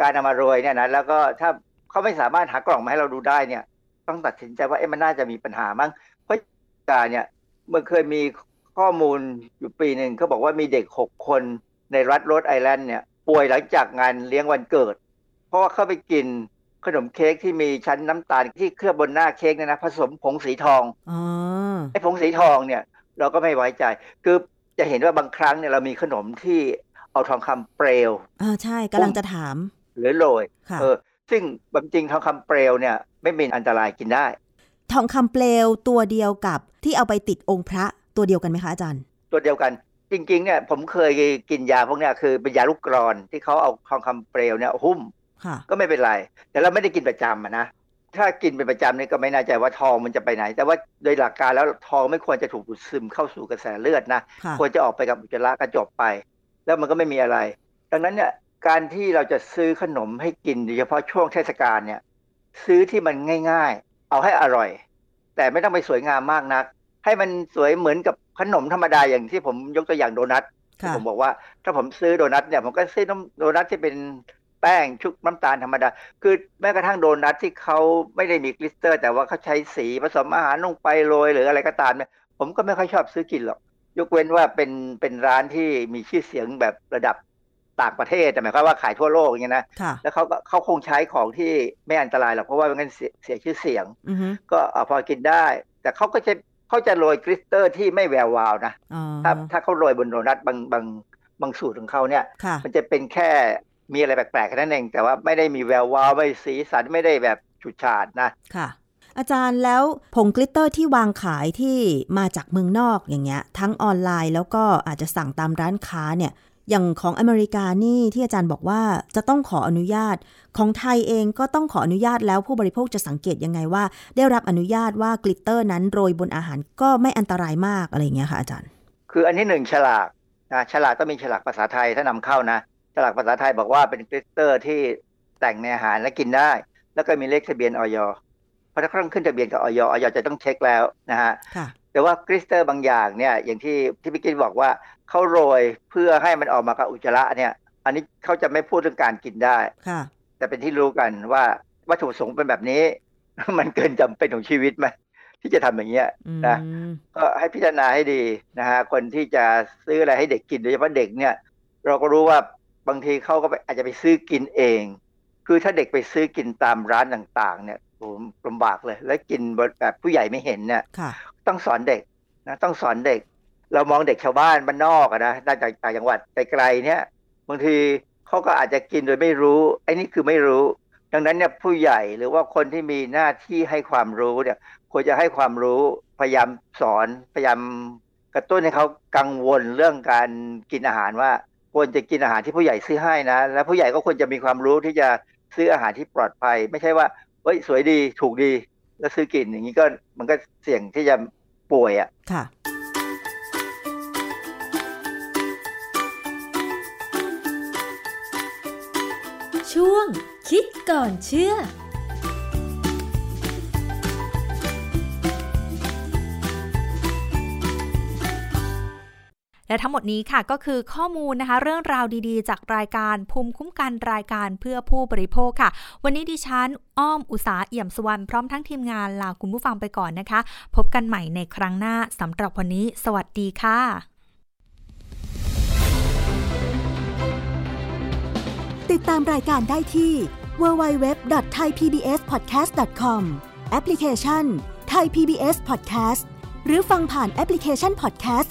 การเอามาโรยเนี่ยนะแล้วก็ถ้าเขาไม่สามารถหากล่องมาให้เราดูได้เนี่ย ต้องตัดสินใจว่าเอ๊ะมันน่าจะมีปัญหามั้งเพราะการเนี่ยมันเคยมีข้อมูลอยู่ปีหนึ่งเขาบอกว่ามีเด็กหกคนในรัฐโรดไอแลนด์เนี่ย ป่วยหลังจากงานเลี้ยงวันเกิด เพราะว่าเข้าไปกิน ขนมเค้กที่มีชั้นน้ำตาลที่เคลือบบนหน้าเค้กเนี่ยนะผสมผงสีทองอ๋อไอ้ผงสีทองเนี่ยเราก็ไม่ไว้ใจ คือจะเห็นว่าบางครั้งเนี่ยเรามีขนมที่เอาทองคำเปลวอ่าใช่กำลังจะถาม หรือโรยค่ะเออซึ่งความจริงทองคำเปลวเนี่ย ไม่มีอันตรายกินได้ ทองคำเปลวตัวเดียวกับที่เอาไปติดองค์พระตัวเดียวกันไหมคะอาจารย์ ตัวเดียวกันจริงๆเนี่ยผมเคยกินยาพวกเนี้ยคือเป็นยาลูกกรอนที่เขาเอาทองคำเปลวเนี่ยหุ้มค่ะ ก็ไม่เป็นไร แต่เราไม่ได้กินประจำอะนะถ้ากินเป็นประจำนี่ก็ไม่แน่ใจว่าทองมันจะไปไหน แต่ว่าโดยหลักการแล้วทองไม่ควรจะถูกดูดซึมเข้าสู่กระแสเลือดนะค่ะควรจะออกไปกับอุจจาระกระจบไป แล้วมันก็ไม่มีอะไร ดังนั้นเนี่ยการที่เราจะซื้อขนมให้กินโดยเฉพาะช่วงเทศกาลเนี่ย ซื้อที่มันง่าย ๆ เอาให้อร่อย แต่ไม่ต้องไปสวยงามมากนัก ให้มันสวยเหมือนกับขนมธรรมดาอย่างที่ผมยกตัวอย่างโดนัทค่ะผมบอกว่าถ้าผมซื้อโดนัทเนี่ยผมก็ซื้อน้ำโดนัทที่เป็น แป้งชุบน้ำตาลธรรมดา คือแม้กระทั่งโดนัทที่เขาไม่ได้มี glitter แต่ว่าเขาใช้สีผสมอาหารลงไปโรยหรืออะไรก็ตามเนี่ยผมก็ไม่ค่อยชอบซื้อกินหรอก ยกเว้นว่าเป็นเป็นร้านที่มีชื่อเสียงแบบระดับต่างประเทศแต่หมายความว่าขายทั่วโลกอย่างเงี้ยนะค่ะแล้วเขาก็เขาคงใช้ของที่ไม่อันตรายหรอกเพราะว่าไม่งั้นเสียเสียชื่อเสียงอือฮึก็เอ่อพอกินได้ แต่เขาก็จะเขาจะโรย glitter ที่ไม่แวววาวนะอ๋อถ้าถ้าเขาโรยบนโดนัทบางบางบางสูตรของเขาเนี่ยค่ะมันจะเป็นแค่ มีอะไรแปลกๆแค่นั้นเอง แต่ว่าไม่ได้มีแวววาวไม่สีสันไม่ได้แบบฉูดฉาดนะค่ะ อาจารย์แล้วผง glitter ที่วางขายที่มาจากเมืองนอกอย่างเงี้ย ทั้งออนไลน์แล้วก็อาจจะสั่งตามร้านค้าเนี่ยอย่างของอเมริกานี่ที่อาจารย์บอกว่าจะต้องขออนุญาต ของไทยเองก็ต้องขออนุญาตแล้วผู้บริโภคจะสังเกตยังไงว่า ได้รับอนุญาตว่า glitter นั้นโรยบนอาหารก็ไม่อันตรายมากอะไรอย่างเงี้ยค่ะอาจารย์ คืออันที่หนึ่งฉลากนะฉลากต้องมีฉลากภาษาไทยถ้านำเข้านะ ฉลากภาษาไทยบอกว่าเป็น glitter ที่แต่งในอาหารและกินได้ แล้วก็มีเลขทะเบียนอย. เพราะถ้าต้องขึ้นทะเบียนกับออยออยจะต้องเช็คแล้วนะฮะค่ะแต่ว่า glitter บางอย่างเนี่ยอย่างที่ที่พี่กิ๊กบอกว่าเขาโรยเพื่อให้มันออกมากับอุจจาระเนี่ย อันนี้เขาจะไม่พูดเรื่องการกินได้ค่ะแต่เป็นที่รู้กันว่าวัตถุประสงค์เป็นแบบนี้ มันเกินจำเป็นของชีวิตไหมที่จะทำอย่างเงี้ยอืมนะก็ให้พิจารณาให้ดีนะฮะคนที่จะซื้ออะไรให้เด็กกินโดยเฉพาะเด็กเนี่ย เราก็รู้ว่า บางทีเขาก็ไปอาจจะไปซื้อกินเอง คือถ้าเด็กไปซื้อกินตามร้านต่างๆ เนี่ยโอ้โหลำบากเลย แล้วกินแบบผู้ใหญ่ไม่เห็นเนี่ยค่ะต้องสอนเด็กนะต้องสอนเด็ก เรามองเด็กชาวบ้านบ้านนอกอะนะจากต่างจังหวัดไกลๆเนี่ยบางทีเขาก็อาจจะกินโดยไม่รู้ไอ้นี่คือไม่รู้ ดังนั้นเนี่ยผู้ใหญ่หรือว่าคนที่มีหน้าที่ให้ความรู้เนี่ยควรจะให้ความรู้พยายามสอนพยายามกระตุ้นให้เขากังวลเรื่องการกินอาหารว่า ควรจะกินอาหารที่ผู้ใหญ่ซื้อให้นะ และผู้ใหญ่ก็ควรจะมีความรู้ที่จะซื้ออาหารที่ปลอดภัย ไม่ใช่ว่าเฮ้ยสวยดีถูกดี แล้วซื้อกินอย่างนี้ก็มันก็เสี่ยงที่จะป่วยอะค่ะช่วงคิดก่อนเชื่อ และทั้งหมดนี้ค่ะก็คือข้อมูลนะคะเรื่องราวดีๆ จากรายการภูมิคุ้มกันรายการเพื่อผู้บริโภคค่ะ วันนี้ดิฉันอ้อมอุตสาเอี่ยมสุวรรณพร้อมทั้งทีมงานลาคุณผู้ฟังไปก่อนนะคะ พบกันใหม่ในครั้งหน้าสำหรับวันนี้ สวัสดีค่ะ ติดตามรายการได้ที่ www.thaipbspodcast.com แอปพลิเคชัน Thai PBS Podcast หรือฟังผ่านแอปพลิเคชัน Podcast